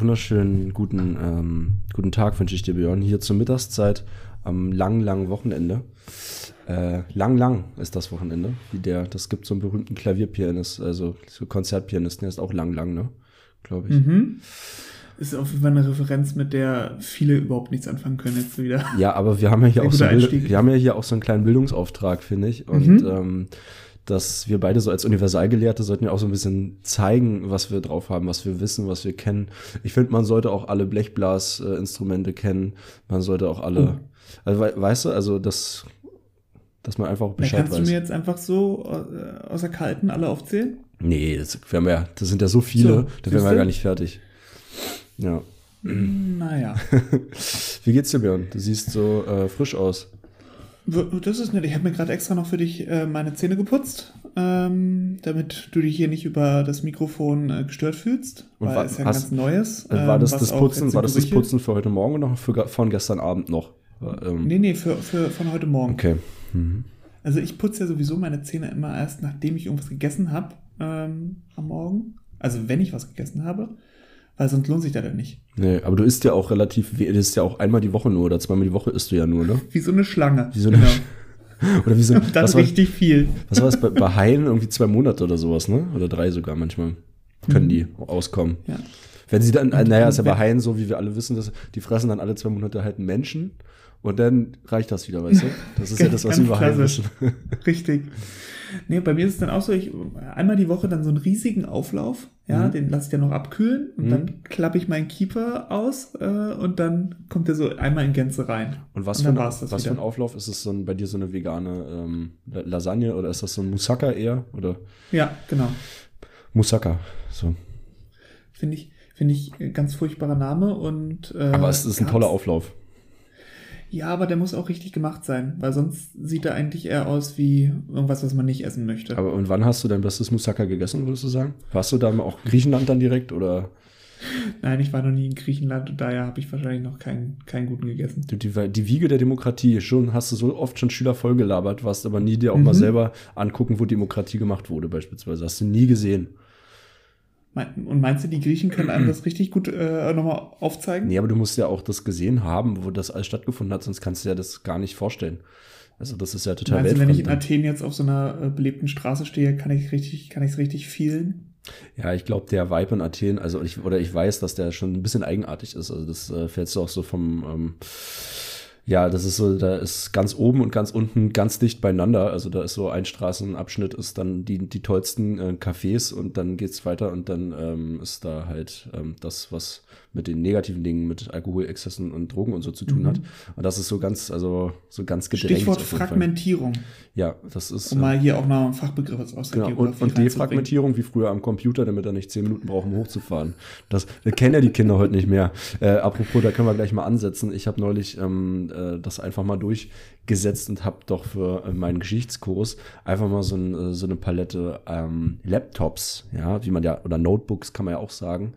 wunderschönen guten, ähm, guten Tag wünsche ich dir, Björn. Hier zur Mittagszeit am langen, langen Wochenende. Äh, lang, lang ist das Wochenende. Wie der, das gibt so einen berühmten Klavierpianist, also so Konzertpianisten, der ist auch lang, lang, ne? Glaube ich. Mhm. Ist auf jeden Fall eine Referenz, mit der viele überhaupt nichts anfangen können jetzt wieder. Ja, aber wir haben ja hier, Sehr auch so, wir haben ja hier auch so einen kleinen Bildungsauftrag, finde ich. Und Mhm. ähm, dass wir beide so als Universalgelehrte sollten ja auch so ein bisschen zeigen, was wir drauf haben, was wir wissen, was wir kennen. Ich finde, man sollte auch alle Blechblasinstrumente kennen. Man sollte auch alle, also, we weißt du, also das, dass man einfach auch Da Bescheid kannst du weiß. mir jetzt einfach so äh, außer Kalten alle aufzählen? nee, das, wir ja, das sind ja so viele, So, da wären wir siehste? gar nicht fertig. Ja. Naja. Wie geht's dir, Björn? Du siehst so äh, frisch aus. Das ist nett. Ich habe mir gerade extra noch für dich äh, meine Zähne geputzt, ähm, damit du dich hier nicht über das Mikrofon äh, gestört fühlst. Und weil wa- es ja hast- ganz neues. Äh, war ähm, das was das auch Putzen, war das das Putzen für heute Morgen oder für, von gestern Abend noch? War, Ähm, Nee, nee, für, für, von heute Morgen. Okay. Mhm. Also ich putze ja sowieso meine Zähne immer erst, nachdem ich irgendwas gegessen habe ähm, am Morgen. Also wenn ich was gegessen habe, weil sonst lohnt sich das ja nicht. Nee, aber du isst ja auch relativ, das ist ja auch einmal die Woche nur oder zweimal die Woche isst du ja nur, ne? Wie so eine Schlange. Wie so eine Oder wie so Und dann was war, richtig viel. was war das bei, bei Haien? Irgendwie zwei Monate oder sowas, ne? Oder drei sogar manchmal. Können die auskommen. Ja. Wenn sie dann, äh, naja, ist ja bei Haien so, wie wir alle wissen, dass die fressen dann alle zwei Monate halt einen Menschen und dann reicht das wieder, weißt du? Das ist ja das, was wir über Haien klassisch. wissen. Richtig. Nee, bei mir ist es dann auch so, ich einmal die Woche dann so einen riesigen Auflauf, ja, Mhm. den lasse ich dann noch abkühlen und Mhm. dann klappe ich meinen Keeper aus äh, und dann kommt der so einmal in Gänze rein. Und was, Und für, dann ein, was für ein Auflauf? Ist es so ein, bei dir so eine vegane ähm, La- Lasagne oder ist das so ein Moussaka eher? Oder Ja, genau. Moussaka, so. Finde ich, finde ich ganz furchtbarer Name und äh, Aber es ist ein toller Auflauf. Ja, aber der muss auch richtig gemacht sein, weil sonst sieht er eigentlich eher aus wie irgendwas, was man nicht essen möchte. Aber und wann hast du dein bestes Moussaka gegessen, würdest du sagen? Warst du da auch Griechenland dann direkt oder Nein, ich war noch nie in Griechenland und daher habe ich wahrscheinlich noch keinen, keinen guten gegessen. die, die, die Wiege der Demokratie? Schon hast du so oft schon Schüler vollgelabert, warst aber nie dir auch mal Mhm. selber angucken, wo Demokratie gemacht wurde, beispielsweise. Hast du nie gesehen. Und meinst du, die Griechen können einem das richtig gut äh, nochmal aufzeigen? Nee, aber du musst ja auch das gesehen haben, wo das alles stattgefunden hat, sonst kannst du dir das gar nicht vorstellen. Also das ist ja total Meinst du, wenn ich in weltfremd. Athen jetzt auf so einer äh, belebten Straße stehe, kann ich richtig, kann ich es richtig fühlen? Ja, ich glaube, der Vibe in Athen, also ich, oder ich weiß, dass der schon ein bisschen eigenartig ist. Also das äh, fällt so auch so vom, ähm, ja, das ist so, da ist ganz oben und ganz unten ganz dicht beieinander. Also da ist so ein Straßenabschnitt, ist dann die, die tollsten äh, Cafés und dann geht's weiter und dann ähm, ist da halt ähm, das, was mit den negativen Dingen, mit Alkoholexzessen und Drogen und so zu tun Mhm. hat. Und das ist so ganz, also so ganz gedrängt. Stichwort Fall. Fragmentierung, Ja, das ist. um äh, mal hier auch noch einen Fachbegriff aus der Genau, und, und. Defragmentierung wie früher am Computer, damit er nicht zehn Minuten braucht, um hochzufahren. Das, das kennen ja die Kinder heute nicht mehr. Äh, apropos, da können wir gleich mal ansetzen. Ich habe neulich ähm, äh, das einfach mal durchgesetzt und habe doch für äh, meinen Geschichtskurs einfach mal so, ein, äh, so eine Palette ähm, Laptops, ja, wie man ja, oder Notebooks kann man ja auch sagen,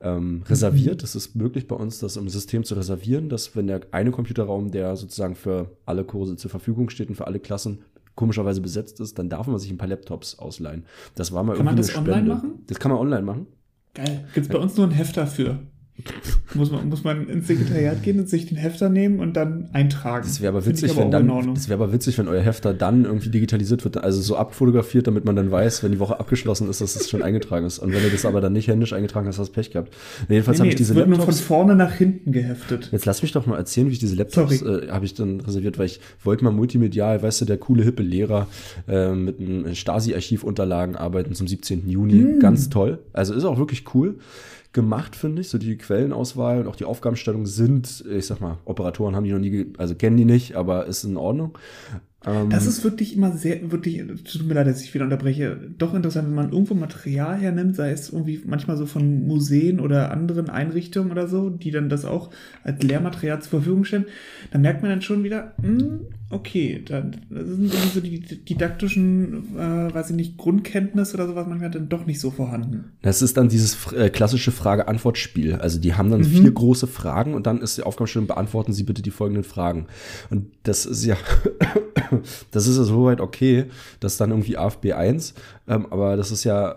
ähm, reserviert. Es ist möglich bei uns, das im System zu reservieren, dass wenn der eine Computerraum, der sozusagen für alle Kurse zur Verfügung steht und für alle Klassen komischerweise besetzt ist, dann darf man sich ein paar Laptops ausleihen. Das war mal Kann man irgendwie das eine online machen? Das kann man online machen. Geil. Gibt es bei uns nur ein Hefter für? Muss, man, muss man ins Sekretariat gehen und sich den Hefter nehmen und dann eintragen. Das wäre aber witzig, aber wenn dann, das wäre aber witzig, wenn euer Hefter dann irgendwie digitalisiert wird, also so abfotografiert, damit man dann weiß, wenn die Woche abgeschlossen ist, dass es schon eingetragen ist. Und wenn ihr das aber dann nicht händisch eingetragen hast, hast du Pech gehabt. Nee, jedenfalls Nee, habe nee, ich diese es wird nur von Laptops. vorne nach hinten geheftet. Jetzt lass mich doch mal erzählen, wie ich diese Laptops äh, habe ich dann reserviert, weil ich wollte mal multimedial, weißt du, der coole hippe Lehrer äh, mit einem Stasi-Archivunterlagen arbeiten zum 17. Juni. Mm. Ganz toll. Also ist auch wirklich cool gemacht, finde ich. So die Quellenauswahl und auch die Aufgabenstellung sind, ich sag mal, Operatoren haben die noch nie, also kennen die nicht, aber ist in Ordnung. Ähm, Das ist wirklich immer sehr, wirklich, tut mir leid, dass ich wieder unterbreche, doch interessant, wenn man irgendwo Material hernimmt, sei es irgendwie manchmal so von Museen oder anderen Einrichtungen oder so, die dann das auch als Lehrmaterial zur Verfügung stellen, dann merkt man dann schon wieder, hm, okay, dann das sind irgendwie so die didaktischen, äh, weiß ich nicht, Grundkenntnisse oder sowas manchmal dann doch nicht so vorhanden. Das ist dann dieses äh, klassische Frage-Antwort-Spiel. Also die haben dann Mhm. vier große Fragen und dann ist die Aufgabenstellung, beantworten Sie bitte die folgenden Fragen. Und das ist ja, das ist ja soweit okay, das ist dann irgendwie AFB 1, ähm, aber das ist ja,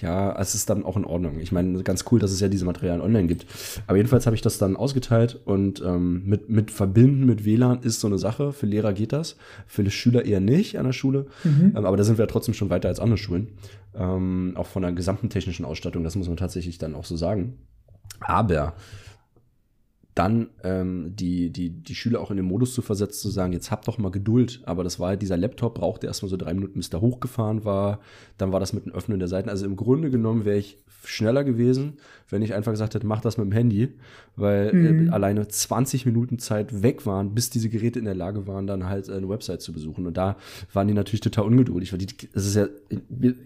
ja, es ist dann auch in Ordnung. Ich meine, ganz cool, dass es ja diese Materialien online gibt. Aber jedenfalls habe ich das dann ausgeteilt und ähm, mit, mit Verbinden mit WLAN ist so eine Sache. Für Lehrer geht das, für Schüler eher nicht an der Schule, mhm. ähm, aber da sind wir ja trotzdem schon weiter als andere Schulen. Ähm, auch von der gesamten technischen Ausstattung, das muss man tatsächlich dann auch so sagen. Aber dann ähm, die, die, die Schüler auch in den Modus zu versetzen, zu sagen, jetzt habt doch mal Geduld. Aber das war halt, dieser Laptop brauchte erstmal so drei Minuten, bis der hochgefahren war. Dann war das mit dem Öffnen der Seiten. Also im Grunde genommen wäre ich schneller gewesen, wenn ich einfach gesagt hätte, mach das mit dem Handy, weil mhm. äh, alleine 20 Minuten Zeit weg waren, bis diese Geräte in der Lage waren, dann halt eine Website zu besuchen. Und da waren die natürlich total ungeduldig, weil die, das ist ja,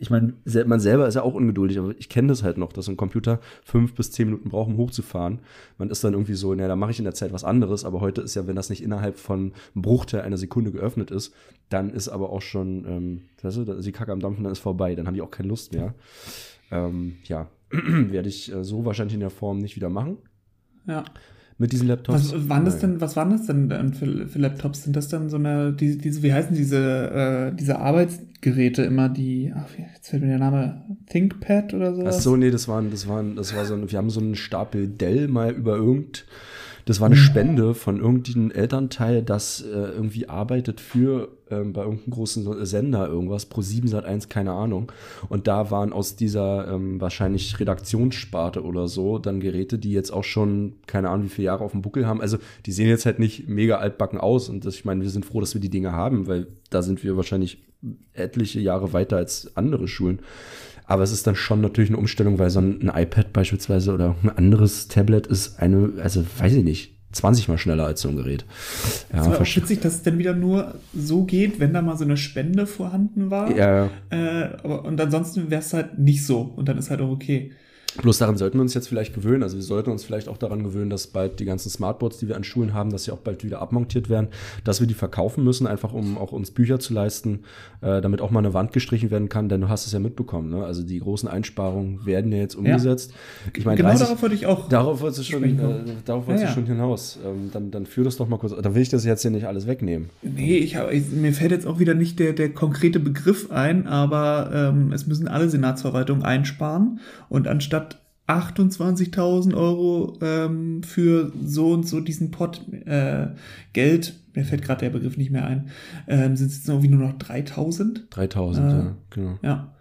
ich meine, man selber ist ja auch ungeduldig, aber ich kenne das halt noch, dass ein Computer fünf bis zehn Minuten braucht, um hochzufahren. Man ist dann irgendwie so, naja, da mache ich in der Zeit was anderes, aber heute ist ja, wenn das nicht innerhalb von einem Bruchteil einer Sekunde geöffnet ist, dann ist aber auch schon, ähm, weißt du, die Kacke am Dampfen, dann ist vorbei, dann haben die auch keine Lust mehr. Ähm, ja, werde ich äh, so wahrscheinlich in der Form nicht wieder machen. Ja. Mit diesen Laptops. Was waren das denn, was waren das denn für, für Laptops? Sind das dann so eine, diese, diese wie heißen diese, äh, diese Arbeitsgeräte immer, die, ach, jetzt fällt mir der Name, ThinkPad oder sowas? Ach so, nee, das waren, das waren, das war so ein, wir haben so einen Stapel Dell mal über irgend, das war eine mhm. Spende von irgendeinem Elternteil, das äh, irgendwie arbeitet für ähm, bei irgendeinem großen Sender irgendwas, Pro 7 Sat 1, keine Ahnung. Und da waren aus dieser ähm, wahrscheinlich Redaktionssparte oder so dann Geräte, die jetzt auch schon, keine Ahnung, wie viele Jahre auf dem Buckel haben. Also die sehen jetzt halt nicht mega altbacken aus. Und das, ich meine, wir sind froh, dass wir die Dinge haben, weil da sind wir wahrscheinlich etliche Jahre weiter als andere Schulen. Aber es ist dann schon natürlich eine Umstellung, weil so ein, ein iPad beispielsweise oder ein anderes Tablet ist eine, also weiß ich nicht, 20 mal schneller als so ein Gerät. Ja, es war auch witzig, dass es dann wieder nur so geht, wenn da mal so eine Spende vorhanden war. Ja. Äh, aber, und ansonsten wäre es halt nicht so. Und dann ist halt auch okay. Bloß daran sollten wir uns jetzt vielleicht gewöhnen. Also wir sollten uns vielleicht auch daran gewöhnen, dass bald die ganzen Smartboards, die wir an Schulen haben, dass sie auch bald wieder abmontiert werden, dass wir die verkaufen müssen, einfach um auch uns Bücher zu leisten, äh, damit auch mal eine Wand gestrichen werden kann, denn du hast es ja mitbekommen. Ne? Also die großen Einsparungen werden ja jetzt umgesetzt. Ja. Ich meine, genau 30, darauf wollte ich auch. Darauf wolltest du schon, äh, darauf wolltest ja, ja. schon hinaus. Ähm, dann, dann führ das doch mal kurz. Dann will ich das jetzt hier nicht alles wegnehmen. Nee, ich hab, ich, mir fällt jetzt auch wieder nicht der, der konkrete Begriff ein, aber ähm, es müssen alle Senatsverwaltungen einsparen und anstatt 28.000 Euro ähm, für so und so diesen Pot äh, Geld, mir fällt gerade der Begriff nicht mehr ein, ähm, sind es jetzt irgendwie nur noch 3.000? 3.000, äh, ja, genau. Ja.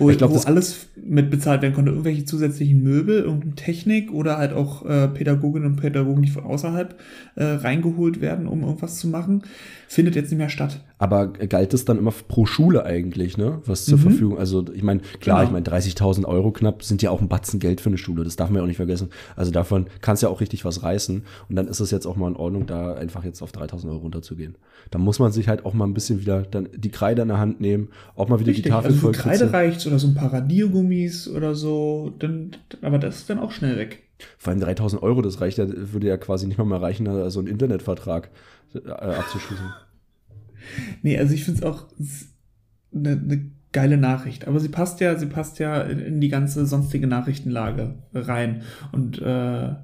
Wo, ich glaub, wo alles mit bezahlt werden konnte, irgendwelche zusätzlichen Möbel, irgendeine Technik oder halt auch äh, Pädagoginnen und Pädagogen, die von außerhalb äh, reingeholt werden, um irgendwas zu machen, findet jetzt nicht mehr statt. Aber galt es dann immer pro Schule eigentlich, ne? Was zur mhm. Verfügung? Also ich meine, klar, genau. ich meine 30.000 Euro knapp sind ja auch ein Batzen Geld für eine Schule. Das darf man ja auch nicht vergessen. Also davon kannst ja auch richtig was reißen. Und dann ist es jetzt auch mal in Ordnung, da einfach jetzt auf 3.000 Euro runterzugehen. Da muss man sich halt auch mal ein bisschen wieder dann die Kreide in der Hand nehmen, auch mal wieder richtig. die Tafel also voll Kreide reicht oder so ein paar Radiergummis oder so. Dann, aber das ist dann auch schnell weg. Vor allem 3000 Euro, das reicht ja, würde ja quasi nicht mal mehr reichen, so also einen Internetvertrag äh, abzuschließen. Nee, also ich finde es auch eine, eine geile Nachricht. Aber sie passt ja, sie passt ja in die ganze sonstige Nachrichtenlage rein. Und äh,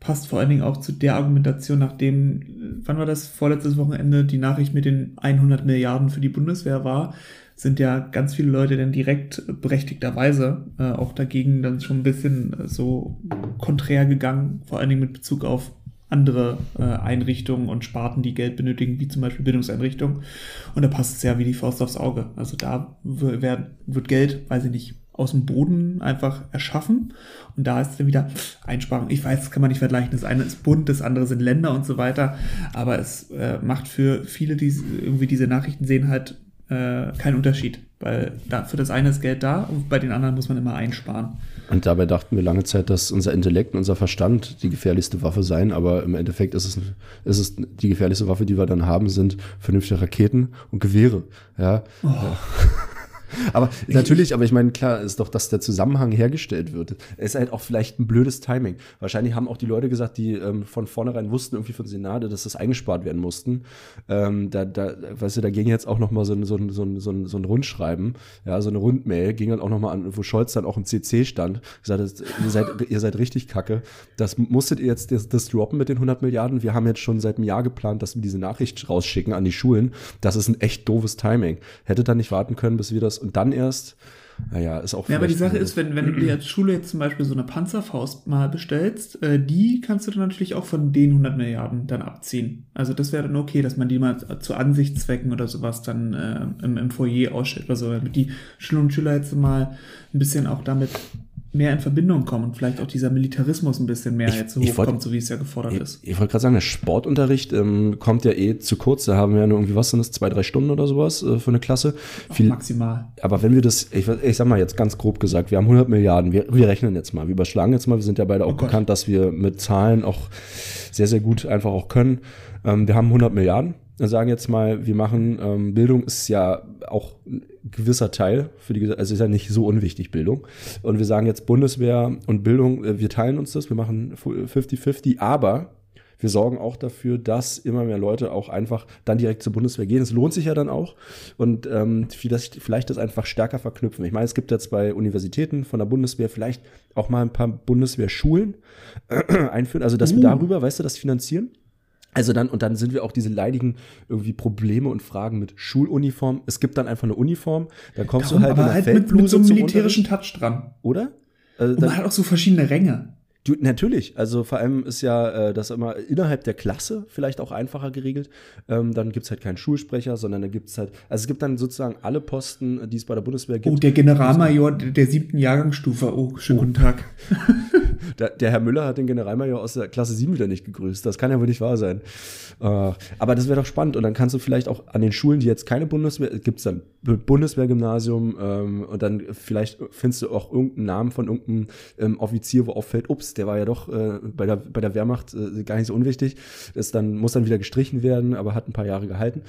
passt vor allen Dingen auch zu der Argumentation, nachdem, wann war das, vorletztes Wochenende, die Nachricht mit den 100 Milliarden für die Bundeswehr war, sind ja ganz viele Leute dann direkt berechtigterweise äh, auch dagegen dann schon ein bisschen so konträr gegangen, vor allen Dingen mit Bezug auf andere äh, Einrichtungen und Sparten, die Geld benötigen, wie zum Beispiel Bildungseinrichtungen. Und da passt es ja wie die Faust aufs Auge. Also da wird, wird Geld, weiß ich nicht, aus dem Boden einfach erschaffen. Und da ist dann wieder Einsparung. Ich weiß, das kann man nicht vergleichen. Das eine ist Bund, das andere sind Länder und so weiter. Aber es äh, macht für viele, die irgendwie diese Nachrichten sehen, halt äh, keinen Unterschied. Weil da, für das eine ist Geld da und bei den anderen muss man immer einsparen. Und dabei dachten wir lange Zeit, dass unser Intellekt, unser Verstand die gefährlichste Waffe seien, aber im Endeffekt ist es, ist es die gefährlichste Waffe, die wir dann haben, sind vernünftige Raketen und Gewehre. Ja. Oh. aber natürlich, aber ich meine, klar ist doch, dass der Zusammenhang hergestellt wird. Es ist halt auch vielleicht ein blödes Timing. Wahrscheinlich haben auch die Leute gesagt, die ähm, von vornherein wussten irgendwie von Senade, dass das eingespart werden mussten. Ähm, da, da, weißt du, da ging jetzt auch noch mal so ein, so ein, so ein, so ein, so ein Rundschreiben, ja, so eine Rundmail, ging dann auch noch mal an, wo Scholz dann auch im CC stand, gesagt, hat, ihr seid, ihr seid richtig kacke. Das musstet ihr jetzt das, das droppen mit den 100 Milliarden. Wir haben jetzt schon seit einem Jahr geplant, dass wir diese Nachricht rausschicken an die Schulen. Das ist ein echt doofes Timing. Hättet dann nicht warten können, bis wir das und dann erst naja, ist auch Ja, aber die Sache ist, wenn, wenn du dir als Schule jetzt zum Beispiel so eine Panzerfaust mal bestellst, äh, die kannst du dann natürlich auch von den 100 Milliarden dann abziehen. Also das wäre dann okay, dass man die mal zu Ansichtszwecken oder sowas dann äh, im, im Foyer ausstellt oder so, damit die Schülerinnen und Schüler jetzt mal ein bisschen auch damit mehr in Verbindung kommen und vielleicht auch dieser Militarismus ein bisschen mehr Ich- jetzt ich hochkommt, wollt- so wie es ja gefordert Ich, ist. ich wollte gerade sagen, der Sportunterricht ähm, kommt ja eh zu kurz. Da haben wir ja nur irgendwie, was sind das, zwei, drei Stunden oder sowas äh, für eine Klasse. Viel, maximal. aber wenn wir das, ich, ich sag mal jetzt ganz grob gesagt, wir haben 100 Milliarden, wir, wir rechnen jetzt mal, wir überschlagen jetzt mal, wir sind ja beide auch Oh bekannt, dass wir mit Zahlen auch sehr, sehr gut einfach auch können. Ähm, wir haben 100 Milliarden. Wir sagen jetzt mal, wir machen, ähm, Bildung ist ja auch ein gewisser Teil für die, also ist ja nicht so unwichtig Bildung. Und wir sagen jetzt Bundeswehr und Bildung, äh, wir teilen uns das, wir machen 50-50, aber wir sorgen auch dafür, dass immer mehr Leute auch einfach dann direkt zur Bundeswehr gehen. Es lohnt sich ja dann auch. Und ähm, vielleicht, vielleicht das einfach stärker verknüpfen. Ich meine, es gibt jetzt bei Universitäten von der Bundeswehr vielleicht auch mal ein paar Bundeswehrschulen einführen. Also, dass wir Uh. darüber, weißt du, das finanzieren. Also dann, und dann sind wir auch diese leidigen irgendwie Probleme und Fragen mit Schuluniform. Es gibt dann einfach eine Uniform, dann kommst Darum, du halt aber in der halt mit, mit so einem militärischen Touch dran. oder? Äh, Und man hat auch so verschiedene Ränge. Du, natürlich, also vor allem ist ja äh, das immer innerhalb der Klasse vielleicht auch einfacher geregelt. Ähm, dann gibt's halt keinen Schulsprecher, sondern da gibt's halt, also es gibt dann sozusagen alle Posten, die es bei der Bundeswehr gibt. Oh, der Generalmajor der der siebten Jahrgangsstufe. Oh, schönen guten Tag. Der, der Herr Müller hat den Generalmajor aus der Klasse 7 wieder nicht gegrüßt. Das kann ja wohl nicht wahr sein. Äh, aber das wäre doch spannend. Und dann kannst du vielleicht auch an den Schulen, die jetzt keine Bundeswehr, gibt's dann B- Bundeswehrgymnasium ähm, und dann vielleicht findest du auch irgendeinen Namen von irgendeinem ähm, Offizier, wo auffällt, ups, der war ja doch äh, bei, der, bei der Wehrmacht äh, gar nicht so unwichtig. Ist dann, muss dann wieder gestrichen werden, aber hat ein paar Jahre gehalten.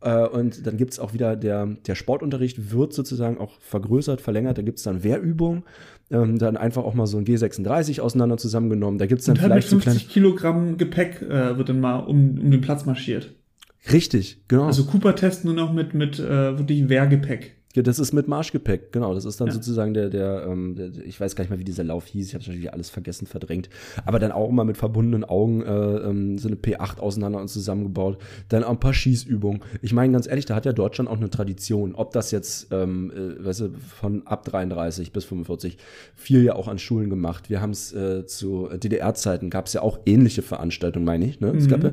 Äh, Und dann gibt's auch wieder, der, der Sportunterricht wird sozusagen auch vergrößert, verlängert. Da gibt's dann Wehrübungen, ähm, dann einfach auch mal so ein G36 auseinander zusammengenommen. Da gibt's dann Und halt mit vielleicht so kleine. 50 Kilogramm Gepäck äh, wird dann mal um, um den Platz marschiert. Richtig, genau. Also Cooper-Test nur noch mit, mit äh, wirklich Wehrgepäck. Ja, das ist mit Marschgepäck, genau. Das ist dann Ja. sozusagen der, der, ähm, der, ich weiß gar nicht mehr, wie dieser Lauf hieß. Ich habe natürlich alles vergessen, verdrängt. Aber dann auch immer mit verbundenen Augen äh, ähm, so eine P8 auseinander und zusammengebaut. Dann auch ein paar Schießübungen. Ich meine, ganz ehrlich, da hat ja Deutschland auch eine Tradition. Ob das jetzt, ähm, äh, weißt du, von ab 33 bis 45 viel ja auch an Schulen gemacht. Wir haben es äh, zu DDR-Zeiten gab es ja auch ähnliche Veranstaltungen, meine ich. Ne? Es gab Mhm. ja,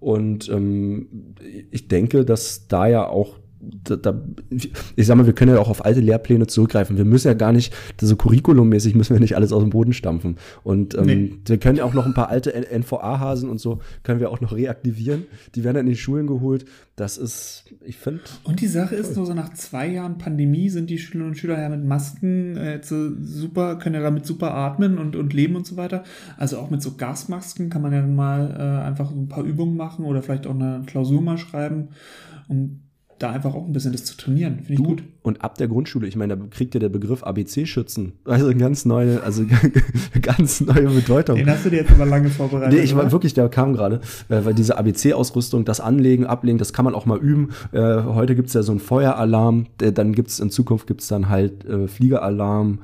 und ähm, ich denke, dass da ja auch da, da, ich sag mal, wir können ja auch auf alte Lehrpläne zurückgreifen. Wir müssen ja gar nicht, so curriculummäßig müssen wir nicht alles aus dem Boden stampfen. Und ähm, Nee. wir können ja auch noch ein paar alte NVA-Hasen und so, können wir auch noch reaktivieren. Die werden dann in die Schulen geholt. Das ist, ich finde, Und die Sache ist, nur so nach zwei Jahren Pandemie sind die Schülerinnen und Schüler ja mit Masken äh, super, können ja damit super atmen und, und leben und so weiter. Also auch mit so Gasmasken kann man ja mal äh, einfach ein paar Übungen machen oder vielleicht auch eine Klausur mal schreiben, um da einfach auch ein bisschen das zu trainieren. Finde ich gut. und ab der Grundschule, ich meine, da kriegt ja der Begriff ABC-Schützen. Also eine ganz neue, also ganz neue Bedeutung. Den hast du dir jetzt aber lange vorbereitet. Nee, ich war oder? wirklich, der kam gerade, äh, weil diese ABC-Ausrüstung, das Anlegen, Ablegen, das kann man auch mal üben. Äh, heute gibt's ja so einen Feueralarm, dann gibt's in Zukunft gibt's dann halt äh, Fliegeralarm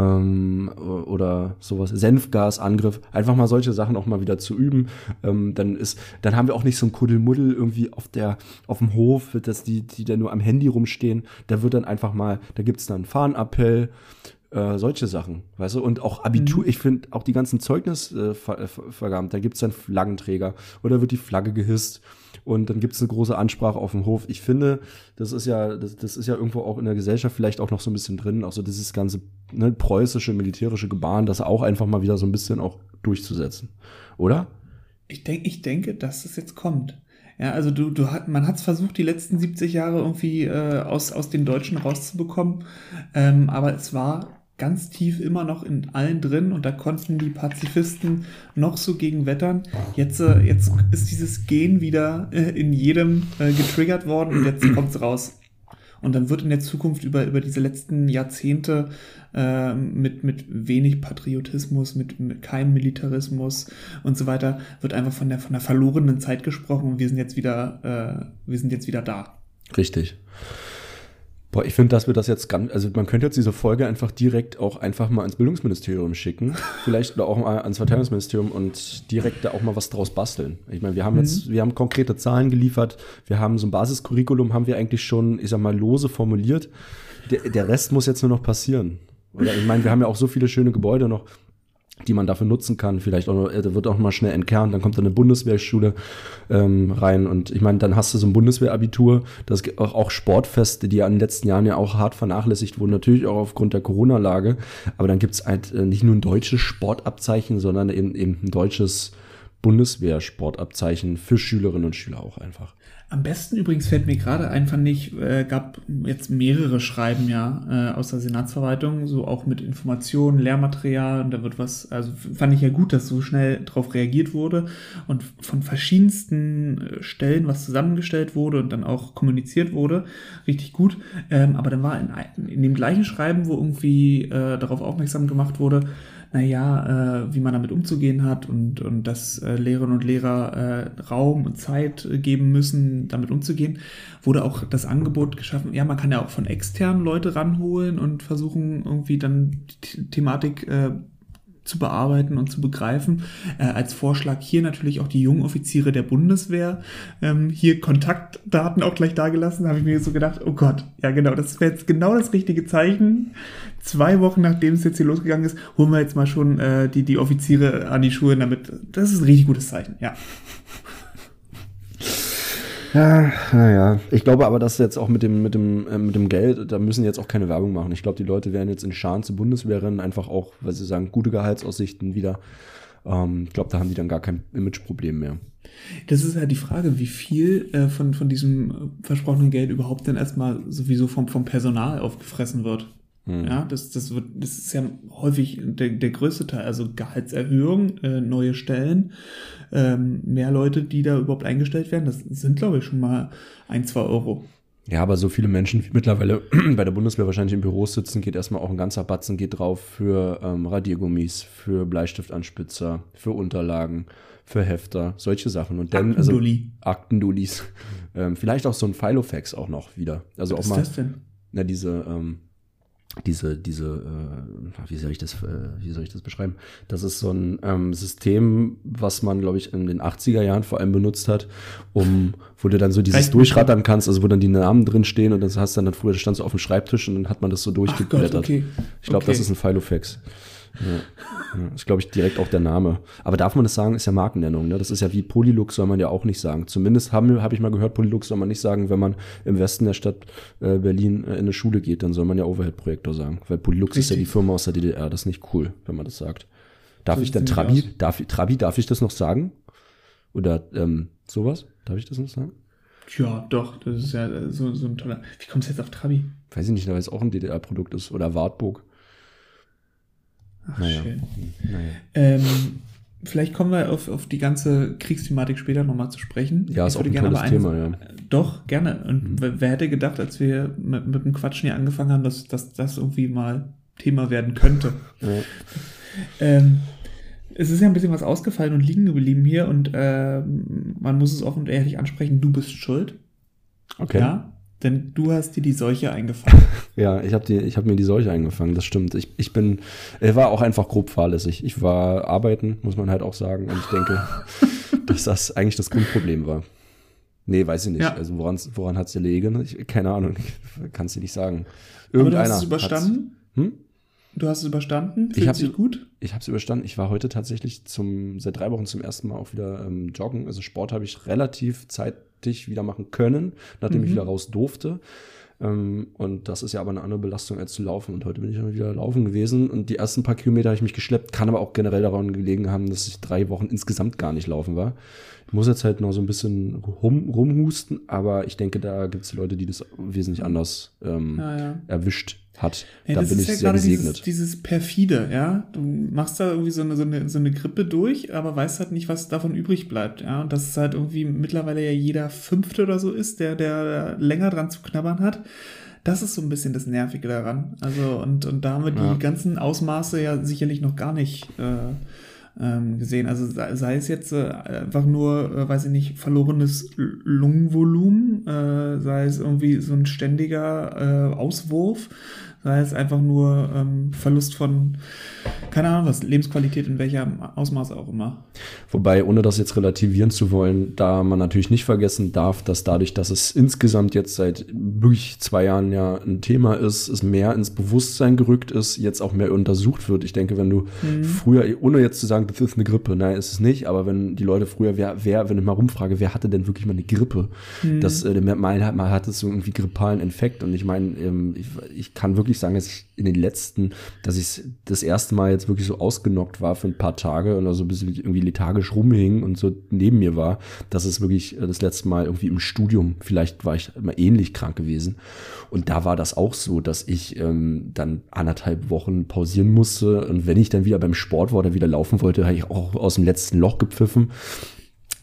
ähm, oder sowas, Senfgasangriff, einfach mal solche Sachen auch mal wieder zu üben. Ähm, dann ist, dann haben wir auch nicht so ein Kuddelmuddel irgendwie auf der, auf dem Hof, dass die, die da nur am Handy rumstehen. Da wird dann einfach mal, da gibt's dann einen Fahnenappell, äh, solche Sachen, weißt du, und auch Abitur, ich finde auch die ganzen Zeugnisvergaben, äh, Ver- da gibt's dann Flaggenträger oder wird die Flagge gehisst und dann gibt's eine große Ansprache auf dem Hof. Ich finde, das ist ja, das, das ist ja irgendwo auch in der Gesellschaft vielleicht auch noch so ein bisschen drin, auch so dieses ganze ne, preußische, militärische Gebaren, das auch einfach mal wieder so ein bisschen auch durchzusetzen, oder? Ich, denk, ich denke, dass es jetzt kommt. Ja, also du, du hat, man hat es versucht, die letzten 70 Jahre irgendwie äh, aus, aus den Deutschen rauszubekommen, ähm, aber es war ganz tief immer noch in allen drin und da konnten die Pazifisten noch so gegen wettern. Jetzt, äh, jetzt ist dieses Gen wieder äh, in jedem äh, getriggert worden und jetzt kommt's raus. Und dann wird in der Zukunft über, über diese letzten Jahrzehnte äh, mit, mit wenig Patriotismus, mit, mit keinem Militarismus und so weiter, wird einfach von der, von der verlorenen Zeit gesprochen und wir sind jetzt wieder, äh, wir sind jetzt wieder da. Richtig. Boah, ich finde, dass wir das jetzt ganz, also man könnte jetzt diese Folge einfach direkt auch einfach mal ans Bildungsministerium schicken, vielleicht oder auch mal ans Verteidigungsministerium und direkt da auch mal was draus basteln. Ich meine, wir haben jetzt, mhm. wir haben konkrete Zahlen geliefert, wir haben so ein Basiscurriculum, haben wir eigentlich schon, ich sag mal, lose formuliert. Der, der Rest muss jetzt nur noch passieren. Oder ich meine, wir haben ja auch so viele schöne Gebäude noch, die man dafür nutzen kann. Vielleicht auch, äh, wird auch mal schnell entkernt, dann kommt da eine Bundeswehrschule ähm, rein. Und ich meine, dann hast du so ein Bundeswehrabitur, das auch, auch Sportfeste, die ja in den letzten Jahren ja auch hart vernachlässigt wurden, natürlich auch aufgrund der Corona-Lage. Aber dann gibt's halt äh, nicht nur ein deutsches Sportabzeichen, sondern eben, eben ein deutsches Bundeswehr-Sportabzeichen für Schülerinnen und Schüler auch einfach. Am besten übrigens fällt mir gerade ein, fand ich, äh, gab jetzt mehrere Schreiben ja äh, aus der Senatsverwaltung, so auch mit Informationen, Lehrmaterial und da wird was, also fand ich ja gut, dass so schnell darauf reagiert wurde und von verschiedensten äh, Stellen was zusammengestellt wurde und dann auch kommuniziert wurde, richtig gut. Ähm, aber dann war in, in dem gleichen Schreiben, wo irgendwie äh, darauf aufmerksam gemacht wurde, naja, äh, wie man damit umzugehen hat und, und dass äh, Lehrerinnen und Lehrer äh, Raum und Zeit geben müssen, damit umzugehen, wurde auch das Angebot geschaffen, ja, man kann ja auch von externen Leute ranholen und versuchen irgendwie dann die Thematik äh, zu bearbeiten und zu begreifen. Äh, als Vorschlag hier natürlich auch die jungen Offiziere der Bundeswehr. Ähm, hier Kontaktdaten auch gleich dagelassen. Da habe ich mir so gedacht, oh Gott, ja genau, das wäre jetzt genau das richtige Zeichen. Zwei Wochen nachdem es jetzt hier losgegangen ist, holen wir jetzt mal schon äh, die, die Offiziere an die Schuhe, damit, das ist ein richtig gutes Zeichen, ja. Ja, naja. Ich glaube aber, dass jetzt auch mit dem, mit dem, äh, mit dem Geld, da müssen jetzt auch keine Werbung machen. Ich glaube, die Leute werden jetzt in Scharen zur Bundeswehr rennen, einfach auch, weil sie sagen, gute Gehaltsaussichten wieder. Ähm, ich glaube, da haben die dann gar kein Imageproblem mehr. Das ist ja die Frage, wie viel äh, von, von diesem versprochenen Geld überhaupt denn erstmal sowieso vom, vom Personal aufgefressen wird. Hm. Ja, das, das wird, das ist ja häufig der, der größte Teil, also Gehaltserhöhung, äh, neue Stellen, ähm, mehr Leute, die da überhaupt eingestellt werden. Das sind, glaube ich, schon mal ein, zwei Euro. Ja, aber so viele Menschen wie mittlerweile bei der Bundeswehr wahrscheinlich im Büro sitzen, geht erstmal auch ein ganzer Batzen geht drauf für ähm, Radiergummis, für Bleistiftanspitzer, für Unterlagen, für Hefter, solche Sachen. Und dann, also Aktendullis. Ähm, vielleicht auch so ein Filofax auch noch wieder. Also Was auch mal. Ist das denn? Na, diese, ähm, diese, diese, äh, wie soll ich das, äh, wie soll ich das beschreiben? Das ist so ein ähm, System, was man, glaube ich, in den 80er Jahren vor allem benutzt hat, um, wo du dann so dieses Reicht durchrattern kannst, also wo dann die Namen drin stehen und das hast dann, dann früher stand so auf dem Schreibtisch und dann hat man das so durchgeblättert. Gott, okay. Ich glaube, okay. das ist ein Filofax. Ja, ja, ist, glaube ich, direkt auch der Name. Aber darf man das sagen, ist ja Markennennung. Ne? Das ist ja wie Polylux, soll man ja auch nicht sagen. Zumindest habe hab ich mal gehört, Polylux soll man nicht sagen, wenn man im Westen der Stadt äh, Berlin äh, in eine Schule geht, dann soll man ja Overhead-Projektor sagen. Weil Polylux Richtig. ist ja die Firma aus der DDR. Das ist nicht cool, wenn man das sagt. Darf so ich denn Trabi, darf, Trabi, darf ich das noch sagen? Oder ähm, sowas? Darf ich das noch sagen? Ja, doch, das ist ja so, so ein toller. Wie kommst du jetzt auf Trabi? Weiß ich nicht, weil es auch ein DDR-Produkt ist. Oder Wartburg. Ach, naja. schön. Naja. Ähm, vielleicht kommen wir auf, auf die ganze Kriegsthematik später nochmal zu sprechen. Ja, ist auch ein tolles Thema, ja. Doch, gerne. Und mhm. wer, wer hätte gedacht, als wir mit, mit dem Quatschen hier angefangen haben, dass, dass das irgendwie mal Thema werden könnte. Ja. Ähm, es ist ja ein bisschen was ausgefallen und liegen geblieben hier und äh, man muss es offen und ehrlich ansprechen, du bist schuld. Okay. Ja, denn du hast dir die Seuche eingefangen. ja, ich habe hab mir die Seuche eingefangen, das stimmt. Ich, ich bin, er war auch einfach grob fahrlässig. Ich war arbeiten, muss man halt auch sagen. Und ich denke, dass das eigentlich das Grundproblem war. Nee, weiß ich nicht. Ja. Also woran, woran hat es gelegen? Ich, keine Ahnung, kannst du nicht sagen. Irgendeiner Aber du hast es überstanden? Hm? Du hast es überstanden? Fühlt ich habe gut? Ich habe es überstanden. Ich war heute tatsächlich zum seit drei Wochen zum ersten Mal auch wieder ähm, joggen. Also Sport habe ich relativ Zeit dich wieder machen können, nachdem mhm. ich wieder raus durfte. Ähm, und das ist ja aber eine andere Belastung als zu laufen. Und heute bin ich dann wieder laufen gewesen. Und die ersten paar Kilometer habe ich mich geschleppt, kann aber auch generell daran gelegen haben, dass ich drei Wochen insgesamt gar nicht laufen war. Ich muss jetzt halt noch so ein bisschen rum, rumhusten, aber ich denke, da gibt es Leute, die das wesentlich anders ähm, ja, ja. erwischt hat. Ja, da bin ich ja sehr gesegnet. Dieses, dieses perfide, ja. Du machst da irgendwie so eine, so, eine, so eine Grippe durch, aber weißt halt nicht, was davon übrig bleibt, ja. Und dass es halt irgendwie mittlerweile ja jeder Fünfte oder so ist, der, der länger dran zu knabbern hat. Das ist so ein bisschen das Nervige daran. Also, und, und da haben wir Ja. die ganzen Ausmaße ja sicherlich noch gar nicht äh, ähm, gesehen. Also sei, es jetzt äh, einfach nur, äh, weiß ich nicht, verlorenes Lungenvolumen, äh, sei es irgendwie so ein ständiger Auswurf, sei es einfach nur ähm, Verlust von, keine Ahnung was, Lebensqualität in welchem Ausmaß auch immer. Wobei, ohne das jetzt relativieren zu wollen, da man natürlich nicht vergessen darf, dass dadurch, dass es insgesamt jetzt seit wirklich zwei Jahren ja ein Thema ist, es mehr ins Bewusstsein gerückt ist, jetzt auch mehr untersucht wird. Ich denke, wenn du früher, ohne jetzt zu sagen, das ist eine Grippe, nein, ist es nicht, aber wenn die Leute früher, wer, wer wenn ich mal rumfrage, wer hatte denn wirklich mal eine Grippe? Das, äh, mal, hat- mal hat es so irgendwie grippalen Infekt und ich meine, ähm, ich, ich kann wirklich sagen, dass ich in den letzten, dass ich das erste Mal jetzt wirklich so ausgenockt war für ein paar Tage und also ein bisschen irgendwie lethargisch rumhing und so neben mir war, das ist wirklich äh, das letzte Mal irgendwie im Studium, vielleicht war ich immer ähnlich krank gewesen und da war das auch so, dass ich ähm, dann anderthalb Wochen pausieren musste und wenn ich dann wieder beim Sport war oder wieder laufen wollte, habe ich auch aus dem letzten Loch gepfiffen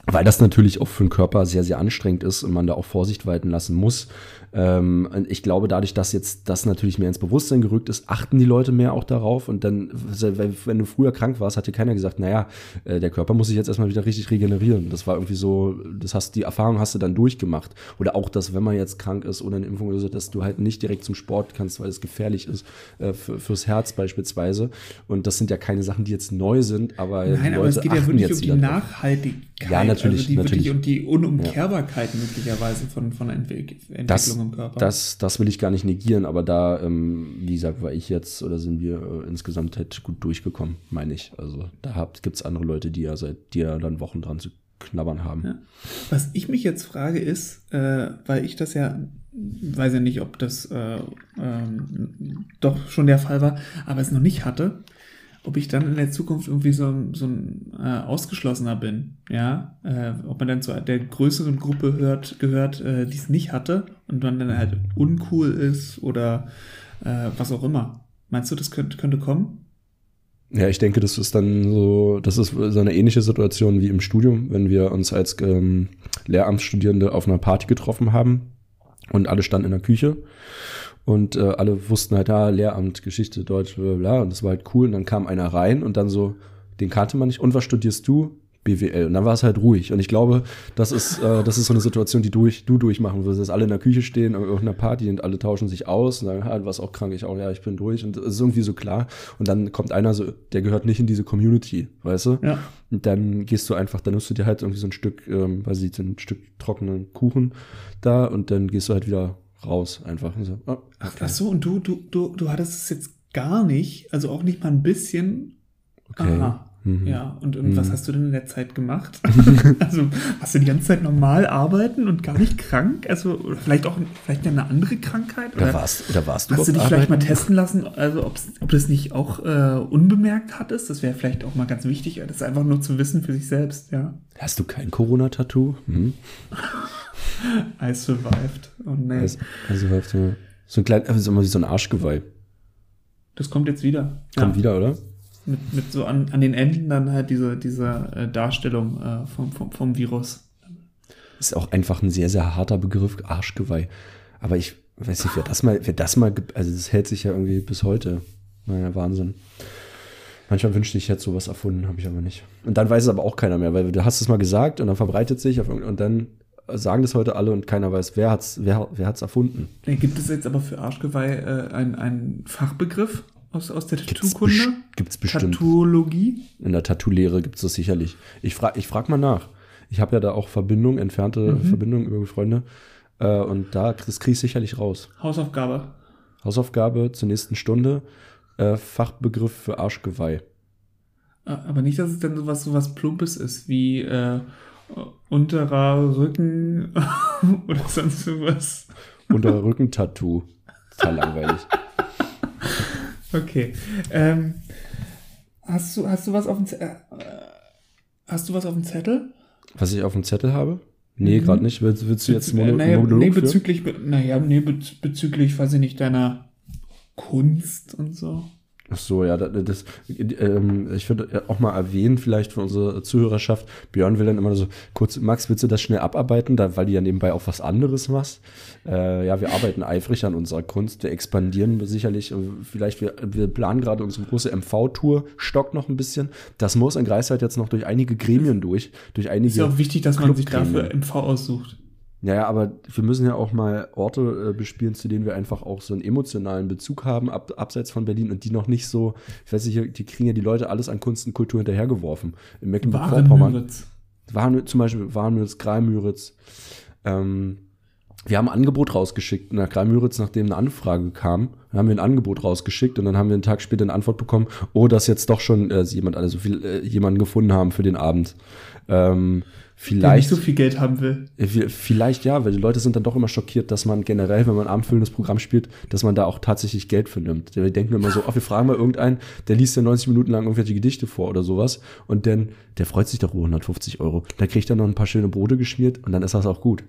weil das natürlich auch für den Körper sehr, sehr anstrengend ist und man da auch Vorsicht walten lassen muss. Ähm, und ich glaube, dadurch, dass jetzt das natürlich mehr ins Bewusstsein gerückt ist, achten die Leute mehr auch darauf. Und dann, wenn du früher krank warst, hat dir keiner gesagt, naja, äh, der Körper muss sich jetzt erstmal wieder richtig regenerieren. Das war irgendwie so, das hast, die Erfahrung hast du dann durchgemacht. Oder auch, dass wenn man jetzt krank ist oder eine Impfung oder so, dass du halt nicht direkt zum Sport kannst, weil es gefährlich ist, äh, für, fürs Herz beispielsweise. Und das sind ja keine Sachen, die jetzt neu sind, aber die Nein, aber Leute es geht ja wirklich um die. Nachhaltigkeit. Ja, natürlich, Also die natürlich. wirklich und die Unumkehrbarkeit möglicherweise von, von Entwick Entwicklung das, im Körper. Das, das will ich gar nicht negieren, aber da, ähm, wie gesagt, war ich jetzt oder sind wir äh, insgesamt halt gut durchgekommen, meine ich. Also da gibt es andere Leute, die ja seit die ja dann Wochen dran zu knabbern haben. Ja. Was ich mich jetzt frage ist, äh, weil ich das ja, weiß ja nicht, ob das äh, ähm, doch schon der Fall war, aber es noch nicht hatte, ob ich dann in der Zukunft irgendwie so, ein- so ein äh, Ausgeschlossener bin, ja, äh, ob man dann zu der größeren Gruppe hört, gehört, äh, die es nicht hatte und man dann halt uncool ist oder äh, was auch immer. Meinst du, das könnte, könnte kommen? Ja, ich denke, das ist dann so, das ist so eine ähnliche Situation wie im Studium, wenn wir uns als ähm, Lehramtsstudierende auf einer Party getroffen haben und alle standen in der Küche. Und äh, alle wussten halt, ja, Lehramt, Geschichte, Deutsch, bla, bla, bla, und das war halt cool. Und dann kam einer rein und dann so, den kannte man nicht, und was studierst du? BWL. Und dann war es halt ruhig. Und ich glaube, das ist, äh, das ist so eine Situation, die durch, du durchmachen wirst, dass alle in der Küche stehen, auf irgendeiner Party und alle tauschen sich aus und sagen, ah, du warst auch krank, ich auch, ja, ich bin durch. Und das ist irgendwie so klar. Und dann kommt einer so, der gehört nicht in diese Community, weißt du? Ja. Und dann gehst du einfach, dann nimmst du dir halt irgendwie so ein Stück, ähm, weiß ich, ein Stück trockenen Kuchen da und dann gehst du halt wieder raus einfach. Und so, ah, Ach, ach so, und du, du, du, du hattest es jetzt gar nicht, also auch nicht mal ein bisschen. Okay. Aha. Mhm. Ja, und, und Mhm. was hast du denn in der Zeit gemacht? also, hast du die ganze Zeit normal arbeiten und gar nicht krank? Also, oder vielleicht auch vielleicht eine andere Krankheit? Oder warst, oder warst du Hast du dich überhaupt vielleicht mal arbeiten? testen lassen, also ob das nicht auch äh, unbemerkt hattest? Das wäre vielleicht auch mal ganz wichtig, das einfach nur zu wissen für sich selbst, ja. Hast du kein Corona-Tattoo? Mhm. I survived. Oh nee. Also, also halt so, so ein klein, also immer wie so ein Arschgeweih. das kommt jetzt wieder. Kommt ja. wieder, oder? Mit, mit so an, an den Enden dann halt diese, diese äh, Darstellung äh, vom, vom, vom Virus. Ist auch einfach ein sehr, sehr harter Begriff, Arschgeweih. Aber ich weiß nicht, wer das mal, wer das mal, also das hält sich ja irgendwie bis heute. Naja, Wahnsinn. Manchmal wünschte ich, ich hätte sowas erfunden, habe ich aber nicht. Und dann weiß es aber auch keiner mehr, weil du hast es mal gesagt und dann verbreitet sich und dann sagen das heute alle und keiner weiß, wer hat's, wer, wer hat's erfunden. Gibt es jetzt aber für Arschgeweih äh, einen, einen Fachbegriff aus, aus der Gibt's, Tattoo-Kunde? best- gibt's bestimmt. Tattologie? In der Tattoo-Lehre gibt es das sicherlich. Ich frage ich frag mal nach. Ich habe ja da auch Verbindungen, entfernte Mhm. Verbindungen über Freunde. Äh, und da, kriege ich sicherlich raus. Hausaufgabe. Hausaufgabe zur nächsten Stunde. Äh, Fachbegriff für Arschgeweih. Äh, Aber nicht, dass es dann sowas, sowas Plumpes ist, wie äh, unterer Rücken oder sonst sowas. Unter Rückentattoo. Total langweilig. Okay. Ähm, hast, du, hast du was auf dem Zettel? Äh, hast du was auf dem Zettel? Was ich auf dem Zettel habe? Nee, Mhm. gerade nicht. Willst, willst du jetzt Mono naja, Monolog nee, bezüglich, be- naja, nee, bez bezüglich, weiß ich nicht, deiner Kunst und so. Ach so, ja, das, das ähm, ich würde auch mal erwähnen, vielleicht für unsere Zuhörerschaft, Björn will dann immer so kurz, Max, willst du das schnell abarbeiten, da, weil du ja nebenbei auch was anderes machst? Äh, ja, wir arbeiten eifrig an unserer Kunst, wir expandieren sicherlich, vielleicht, wir, wir planen gerade unsere große MV-Tour, stockt noch ein bisschen. Das muss in Greifswald jetzt noch durch einige Gremien durch, durch einige. Ist ja auch wichtig, dass man sich dafür MV aussucht. Ja, ja, aber wir müssen ja auch mal Orte äh, bespielen, zu denen wir einfach auch so einen emotionalen Bezug haben, ab, abseits von Berlin und die noch nicht so, ich weiß nicht, die kriegen ja die Leute alles an Kunst und Kultur hinterhergeworfen. In Mecklenburg-Vorpommern. Waren zum Beispiel Warnmüritz, Greimüritz. Ähm, wir haben ein Angebot rausgeschickt nach Greimüritz, nachdem eine Anfrage kam. Dann haben wir ein Angebot rausgeschickt und dann haben wir einen Tag später eine Antwort bekommen, oh, dass jetzt doch schon äh, jemand, also viel, äh, jemanden gefunden haben für den Abend. Ähm, Vielleicht, der nicht so viel Geld haben will. Vielleicht ja, weil die Leute sind dann doch immer schockiert, dass man generell, wenn man ein abendfüllendes Programm spielt, dass man da auch tatsächlich Geld für nimmt. Wir denken immer so, ach, wir fragen mal irgendeinen, der liest ja 90 Minuten lang irgendwelche Gedichte vor oder sowas und dann, der freut sich doch über 150 Euro. Dann kriegt er noch ein paar schöne Brote geschmiert und dann ist das auch gut.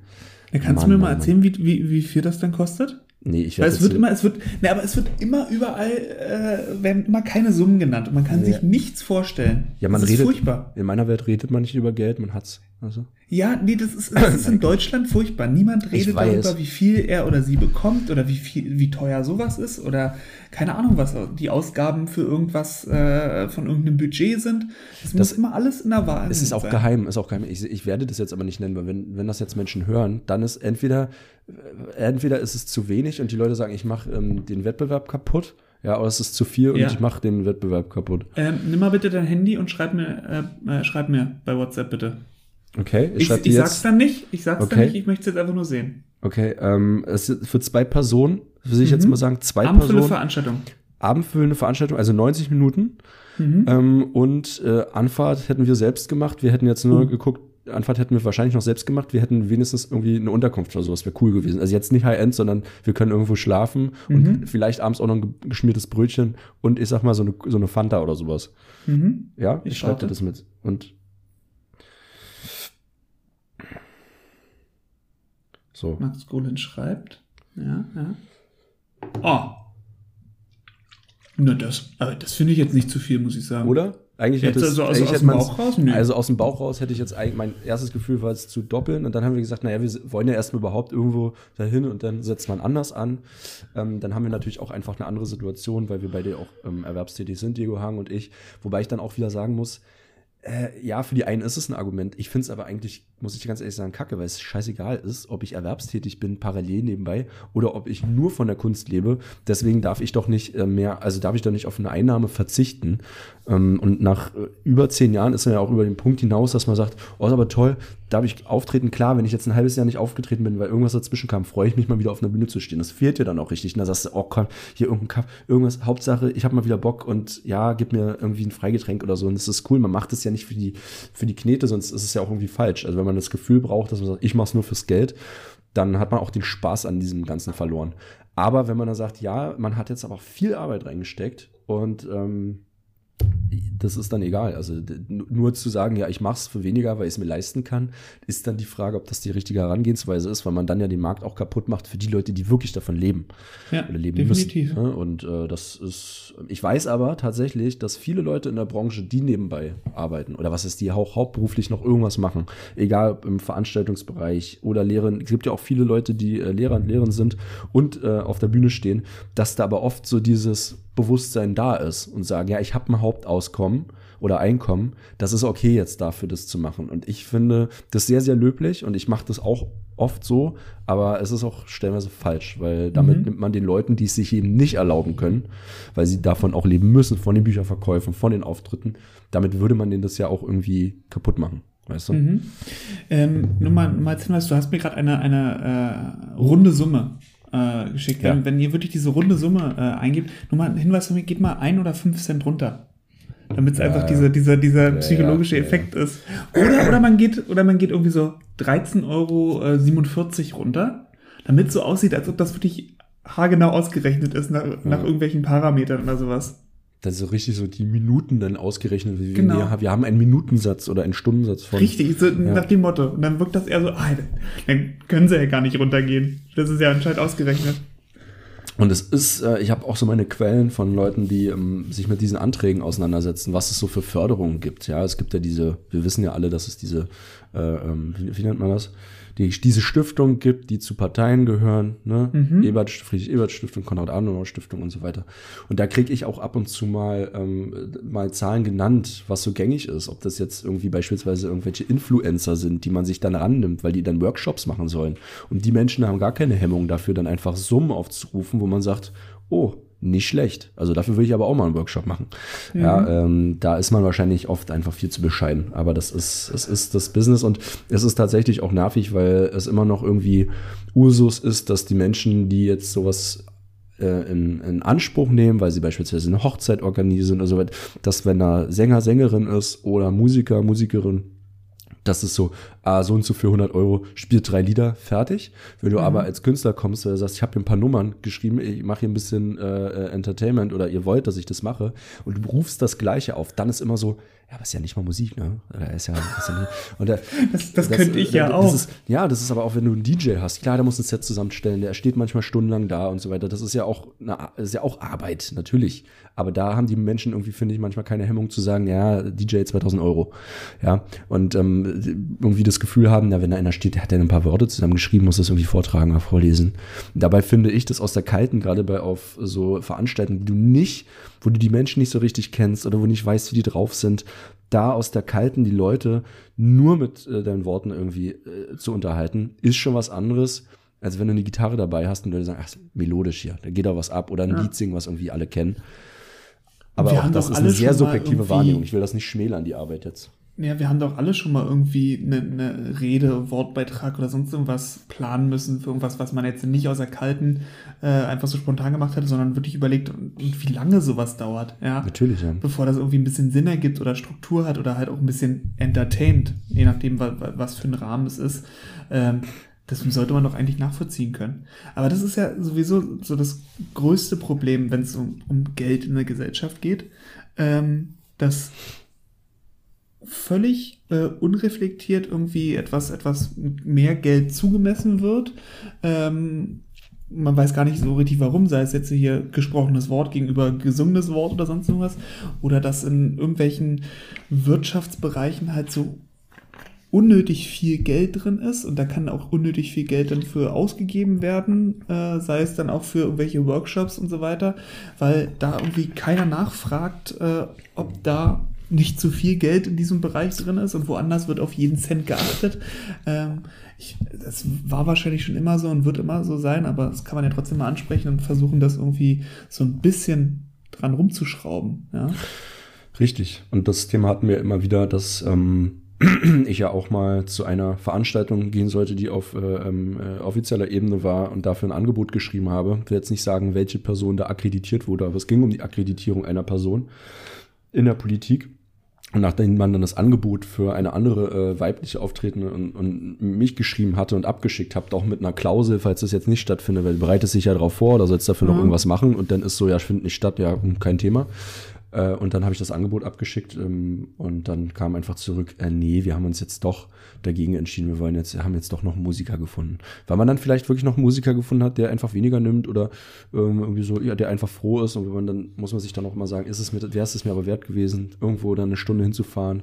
Ja, kannst Mann, du mir mal Mann, erzählen, wie, wie, wie viel das dann kostet? Nee, ich werde. Es wird immer, es wird, nee, aber es wird immer überall, äh, werden immer keine Summen genannt und man kann nee. sich nichts vorstellen. Ja, man das redet. furchtbar. In meiner Welt redet man nicht über Geld, man hat's. Also. Ja, nee, das ist, das ist in Deutschland furchtbar. Niemand redet darüber, wie viel er oder sie bekommt oder wie viel, wie teuer sowas ist oder keine Ahnung, was die Ausgaben für irgendwas äh, von irgendeinem Budget sind. Das, das muss immer alles in der Wahl. Es ist auch sein. geheim, ist auch geheim. Ich, ich werde das jetzt aber nicht nennen, weil wenn, wenn das jetzt Menschen hören, dann ist entweder, entweder ist es zu wenig und die Leute sagen, ich mache ähm, den Wettbewerb kaputt. Ja, oder es ist zu viel und ja. ich mache den Wettbewerb kaputt. Ähm, nimm mal bitte dein Handy und schreib mir, äh, äh schreib mir bei WhatsApp bitte. Okay, ich, ich, ich sag's dann nicht. Ich sag's okay. dann nicht. Ich möchte es jetzt einfach nur sehen. Okay, ähm, es ist für zwei Personen, will ich mhm. jetzt mal sagen, zwei Abendfüllende Personen. Veranstaltung. Abendfüllende Veranstaltung, also 90 Minuten. Mhm. Ähm, und äh, Anfahrt hätten wir selbst gemacht. Wir hätten jetzt nur mhm. geguckt, Anfahrt hätten wir wahrscheinlich noch selbst gemacht. Wir hätten wenigstens irgendwie eine Unterkunft oder sowas, wäre cool gewesen. Also jetzt nicht High-End, sondern wir können irgendwo schlafen mhm. und vielleicht abends auch noch ein geschmiertes Brötchen und ich sag mal so eine, so eine Fanta oder sowas. Mhm. Ja, ich, ich schreibe dir das mit. Und So. Max Golin schreibt. Ja, ja. Oh. Na, das, aber das finde ich jetzt nicht zu viel, muss ich sagen. Oder? Eigentlich hätte also aus, aus dem Bauch raus? Nee. Also aus dem Bauch raus hätte ich jetzt eigentlich, mein erstes Gefühl war es zu doppeln und dann haben wir gesagt, naja, wir wollen ja erstmal überhaupt irgendwo dahin und dann setzt man anders an. Ähm, dann haben wir natürlich auch einfach eine andere Situation, weil wir beide auch ähm, erwerbstätig sind, Diego Hang und ich. Wobei ich dann auch wieder sagen muss, äh, ja, für die einen ist es ein Argument. Ich finde es aber eigentlich, muss ich ganz ehrlich sagen, kacke, weil es scheißegal ist, ob ich erwerbstätig bin, parallel nebenbei, oder ob ich nur von der Kunst lebe. Deswegen darf ich doch nicht äh, mehr, also darf ich doch nicht auf eine Einnahme verzichten. Ähm, und nach äh, über zehn Jahren ist man ja auch über den Punkt hinaus, dass man sagt, oh, ist aber toll, darf ich auftreten? Klar, wenn ich jetzt ein halbes Jahr nicht aufgetreten bin, weil irgendwas dazwischen kam, freue ich mich mal wieder auf einer Bühne zu stehen. Das fehlt dir dann auch richtig. Und da sagst du, oh komm, hier irgendein Kaff, irgendwas, Hauptsache, ich habe mal wieder Bock und ja, gib mir irgendwie ein Freigetränk oder so. Und das ist cool. Man macht es ja nicht für die, für die Knete, sonst ist es ja auch irgendwie falsch. Also wenn man das Gefühl braucht, dass man sagt, ich mache es nur fürs Geld, dann hat man auch den Spaß an diesem Ganzen verloren. Aber wenn man dann sagt, ja, man hat jetzt aber viel Arbeit reingesteckt und ähm, das ist dann egal. Also nur zu sagen, ja, ich mache es für weniger, weil ich es mir leisten kann, ist dann die Frage, ob das die richtige Herangehensweise ist, weil man dann ja den Markt auch kaputt macht für die Leute, die wirklich davon leben ja, oder leben definitiv. müssen. Und äh, das ist, ich weiß aber tatsächlich, dass viele Leute in der Branche, die nebenbei arbeiten oder was ist, die auch hauptberuflich noch irgendwas machen, egal im Veranstaltungsbereich oder Lehren. Es gibt ja auch viele Leute, die äh, Lehrer und Lehrerin sind und äh, auf der Bühne stehen, dass da aber oft so dieses Bewusstsein da ist und sagen, ja, ich habe ein Hauptauskommen oder Einkommen, das ist okay jetzt dafür, das zu machen. Und ich finde das sehr, sehr löblich und ich mache das auch oft so, aber es ist auch stellenweise falsch, weil damit mhm. nimmt man den Leuten, die es sich eben nicht erlauben können, weil sie davon auch leben müssen, von den Bücherverkäufen, von den Auftritten, damit würde man denen das ja auch irgendwie kaputt machen. Weißt du? Mhm. Ähm, nur mal, mal als Hinweis, du hast mir gerade eine, eine äh, runde Summe äh, geschickt werden. Ja. Wenn ihr wirklich diese runde Summe äh, eingebt, nur mal ein Hinweis von mir, geht mal ein oder fünf Cent runter. Damit es ja, einfach dieser, dieser, dieser psychologische Effekt ist. Oder, oder man geht, oder man geht irgendwie so 13,47 Euro runter, damit es so aussieht, als ob das wirklich haargenau ausgerechnet ist nach, nach irgendwelchen Parametern oder sowas dann so richtig so die Minuten dann ausgerechnet. Wie genau. wir, wir haben einen Minutensatz oder einen Stundensatz von. Richtig, so ja. nach dem Motto. Und dann wirkt das eher so, ah, dann können sie ja gar nicht runtergehen. Das ist ja anscheinend ausgerechnet. Und es ist, äh, ich habe auch so meine Quellen von Leuten, die ähm, sich mit diesen Anträgen auseinandersetzen, was es so für Förderungen gibt. Ja, es gibt ja diese, wir wissen ja alle, dass es diese, äh, ähm, wie, wie nennt man das? Die, diese Stiftung gibt, die zu Parteien gehören, ne? Mhm. Ebert, Friedrich Ebert Stiftung, Konrad Adenauer Stiftung und so weiter. Und da kriege ich auch ab und zu mal, ähm, mal Zahlen genannt, was so gängig ist. Ob das jetzt irgendwie beispielsweise irgendwelche Influencer sind, die man sich dann rannimmt, weil die dann Workshops machen sollen. Und die Menschen haben gar keine Hemmung dafür, dann einfach Summen aufzurufen, wo man sagt, oh, nicht schlecht. Also dafür würde ich aber auch mal einen Workshop machen. Mhm. Ja, ähm, da ist man wahrscheinlich oft einfach viel zu bescheiden. Aber das ist, es ist das Business und es ist tatsächlich auch nervig, weil es immer noch irgendwie Usus ist, dass die Menschen, die jetzt sowas äh, in, in Anspruch nehmen, weil sie beispielsweise eine Hochzeit organisieren oder so weiter, dass wenn da Sänger, Sängerin ist oder Musiker, Musikerin, das ist so, ah, so und so für 100 Euro, spielt drei Lieder, fertig. Wenn du mhm. aber als Künstler kommst, oder sagst, ich habe hier ein paar Nummern geschrieben, ich mache hier ein bisschen äh, äh, Entertainment oder ihr wollt, dass ich das mache und du rufst das Gleiche auf, dann ist immer so, ja, aber ist ja nicht mal Musik, ne? Oder ist ja, ist ja nicht, und der, das, das, das könnte ich ja das auch. Ist, ja, das ist aber auch, wenn du einen DJ hast. Klar, der muss ein Set zusammenstellen, der steht manchmal stundenlang da und so weiter. Das ist ja auch, eine, ist ja auch Arbeit, natürlich. Aber da haben die Menschen irgendwie, finde ich, manchmal keine Hemmung zu sagen, ja, DJ 2000 Euro. Ja, und ähm, irgendwie das Gefühl haben, na, wenn da einer steht, der hat ja ein paar Worte zusammengeschrieben, muss das irgendwie vortragen oder vorlesen. Dabei finde ich das aus der Kalten, gerade bei auf so Veranstaltungen, die du nicht, wo du die Menschen nicht so richtig kennst oder wo du nicht weißt, wie die drauf sind, da aus der Kalten die Leute nur mit äh, deinen Worten irgendwie äh, zu unterhalten, ist schon was anderes, als wenn du eine Gitarre dabei hast und Leute sagen, ach, melodisch hier, da geht doch was ab oder ein ja. Lied singen, was irgendwie alle kennen. Aber auch das ist eine sehr subjektive Wahrnehmung. Ich will das nicht schmälern, die Arbeit jetzt. Ja, wir haben doch alle schon mal irgendwie eine, eine Rede, Wortbeitrag oder sonst irgendwas planen müssen für irgendwas, was man jetzt nicht aus der kalten äh, einfach so spontan gemacht hätte, sondern wirklich überlegt, wie lange sowas dauert. Ja? Natürlich, ja. Bevor das irgendwie ein bisschen Sinn ergibt oder Struktur hat oder halt auch ein bisschen entertained, je nachdem, was, was für ein Rahmen es ist. Ähm, das sollte man doch eigentlich nachvollziehen können. Aber das ist ja sowieso so das größte Problem, wenn es um, um Geld in der Gesellschaft geht, ähm, dass völlig äh, unreflektiert irgendwie etwas, etwas mehr Geld zugemessen wird. Ähm, man weiß gar nicht so richtig warum, sei es jetzt hier gesprochenes Wort gegenüber gesungenes Wort oder sonst irgendwas, oder dass in irgendwelchen Wirtschaftsbereichen halt so unnötig viel Geld drin ist und da kann auch unnötig viel Geld dann für ausgegeben werden, äh, sei es dann auch für irgendwelche Workshops und so weiter, weil da irgendwie keiner nachfragt, äh, ob da nicht zu viel Geld in diesem Bereich drin ist und woanders wird auf jeden Cent geachtet. Ähm, ich, das war wahrscheinlich schon immer so und wird immer so sein, aber das kann man ja trotzdem mal ansprechen und versuchen, das irgendwie so ein bisschen dran rumzuschrauben. Ja? Richtig. Und das Thema hatten wir immer wieder, dass ähm, ich ja auch mal zu einer Veranstaltung gehen sollte, die auf äh, ähm, äh, offizieller Ebene war und dafür ein Angebot geschrieben habe. Ich will jetzt nicht sagen, welche Person da akkreditiert wurde, aber es ging um die Akkreditierung einer Person in der Politik. Und nachdem man dann das Angebot für eine andere äh, weibliche Auftretende und, und mich geschrieben hatte und abgeschickt habt, auch mit einer Klausel, falls das jetzt nicht stattfindet, weil du bereitest dich ja darauf vor oder sollst dafür mhm. noch irgendwas machen und dann ist so, ja, findet nicht statt, ja, kein Thema. Äh, und dann habe ich das Angebot abgeschickt ähm, und dann kam einfach zurück, äh, nee, wir haben uns jetzt doch dagegen entschieden, wir wollen jetzt, haben jetzt doch noch einen Musiker gefunden. Weil man dann vielleicht wirklich noch einen Musiker gefunden hat, der einfach weniger nimmt oder ähm, irgendwie so, ja, der einfach froh ist und wenn man dann, muss man sich dann auch mal sagen, ist es mir, wäre es mir aber wert gewesen, irgendwo dann eine Stunde hinzufahren,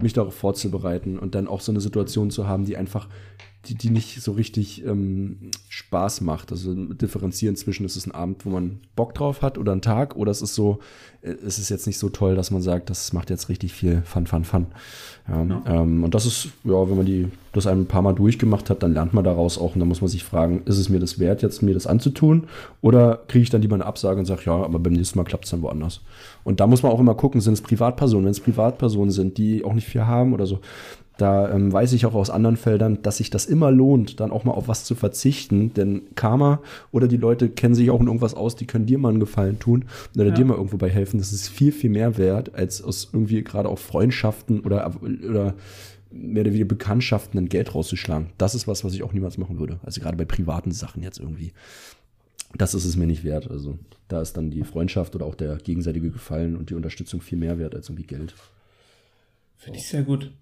mich darauf vorzubereiten und dann auch so eine Situation zu haben, die einfach die, die nicht so richtig ähm, Spaß macht. Also differenzieren zwischen, ist es ein Abend, wo man Bock drauf hat oder ein Tag oder es ist so, äh, es ist jetzt nicht so toll, dass man sagt, das macht jetzt richtig viel Fun, Fun, Fun. Ja, ja. Ähm, und das ist, ja, wenn man die, das ein paar Mal durchgemacht hat, dann lernt man daraus auch und dann muss man sich fragen, ist es mir das wert, jetzt mir das anzutun oder kriege ich dann lieber eine Absage und sage, ja, aber beim nächsten Mal klappt es dann woanders. Und da muss man auch immer gucken, sind es Privatpersonen, wenn es Privatpersonen sind, die auch nicht viel haben oder so, da ähm, weiß ich auch aus anderen Feldern, dass sich das immer lohnt, dann auch mal auf was zu verzichten. Denn Karma oder die Leute kennen sich auch in irgendwas aus, die können dir mal einen Gefallen tun oder ja. dir mal irgendwo bei helfen. Das ist viel, viel mehr wert, als aus irgendwie gerade auch Freundschaften oder, oder mehr oder weniger Bekanntschaften ein Geld rauszuschlagen. Das ist was, was ich auch niemals machen würde. Also gerade bei privaten Sachen jetzt irgendwie. Das ist es mir nicht wert. Also da ist dann die Freundschaft oder auch der gegenseitige Gefallen und die Unterstützung viel mehr wert als irgendwie Geld. Finde ich sehr gut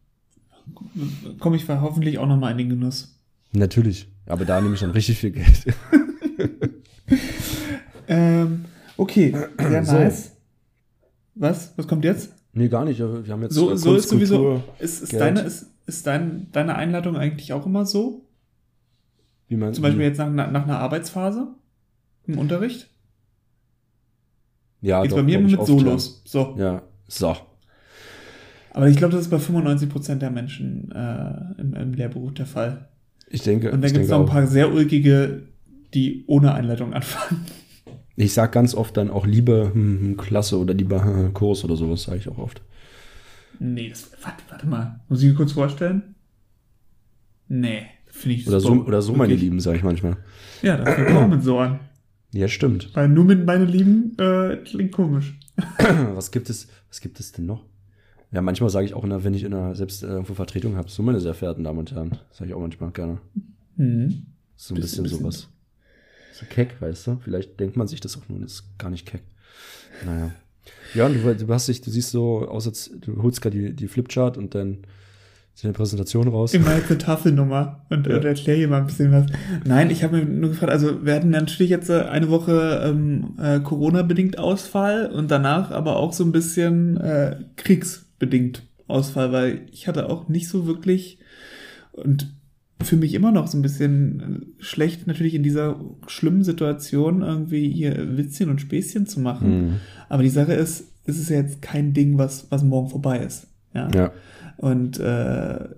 komme ich hoffentlich auch nochmal in den Genuss. Natürlich, aber da nehme ich dann richtig viel Geld. Ähm, okay, sehr So. nice. Was? Was kommt jetzt? Nee, gar nicht. Wir haben jetzt So, äh, so Kunst, ist sowieso. Kultur. Ist, ist, deine, ist, ist dein, deine Einladung eigentlich auch immer so? Wie meinst Zum? Beispiel jetzt nach, nach einer Arbeitsphase im Unterricht? ja, Geht doch, bei mir immer mit Solos. So. Ja. ja, so. Aber ich glaube, das ist bei 95% der Menschen äh, im, im Lehrberuf der Fall. Ich denke, Und dann gibt es noch ein auch. paar sehr ulkige, die ohne Einleitung anfangen. Ich sag ganz oft dann auch lieber hm, hm, Klasse oder lieber hm, Kurs oder sowas, sage ich auch oft. Nee, das, warte, warte mal. Muss ich mir kurz vorstellen? Nee, finde ich Oder so, oder so meine Wirklich. Lieben, sage ich manchmal. Ja, das fängt auch mit so an. Ja, stimmt. Weil nur mit meine Lieben äh, klingt komisch. was gibt es, was gibt es denn noch? Ja, manchmal sage ich auch, na, wenn ich in einer selbst äh, irgendwo Vertretung habe, so meine sehr verehrten Damen und Herren, sage ich auch manchmal gerne. Mhm. So ein Bisschen- bisschen, sowas. So keck, weißt du? Vielleicht denkt man sich das auch nur, das ist gar nicht keck. Naja. Ja, und du, du hast dich, du siehst so aus, als du holst gerade die, die Flipchart und dann ist eine Präsentation raus. Immer jetzt eine Tafelnummer und, Ja. und erkläre hier mal ein bisschen was. Nein, ich habe mir nur gefragt, also wir hatten natürlich jetzt äh, eine Woche ähm, äh, Corona-bedingt Ausfall und danach aber auch so ein bisschen äh, kriegsbedingt Ausfall, weil ich hatte auch nicht so wirklich und für mich immer noch so ein bisschen äh, schlecht, natürlich in dieser schlimmen Situation irgendwie hier Witzchen und Späßchen zu machen. Hm. Aber die Sache ist, es ist ja jetzt kein Ding, was, was morgen vorbei ist. Ja. Ja. Und, äh,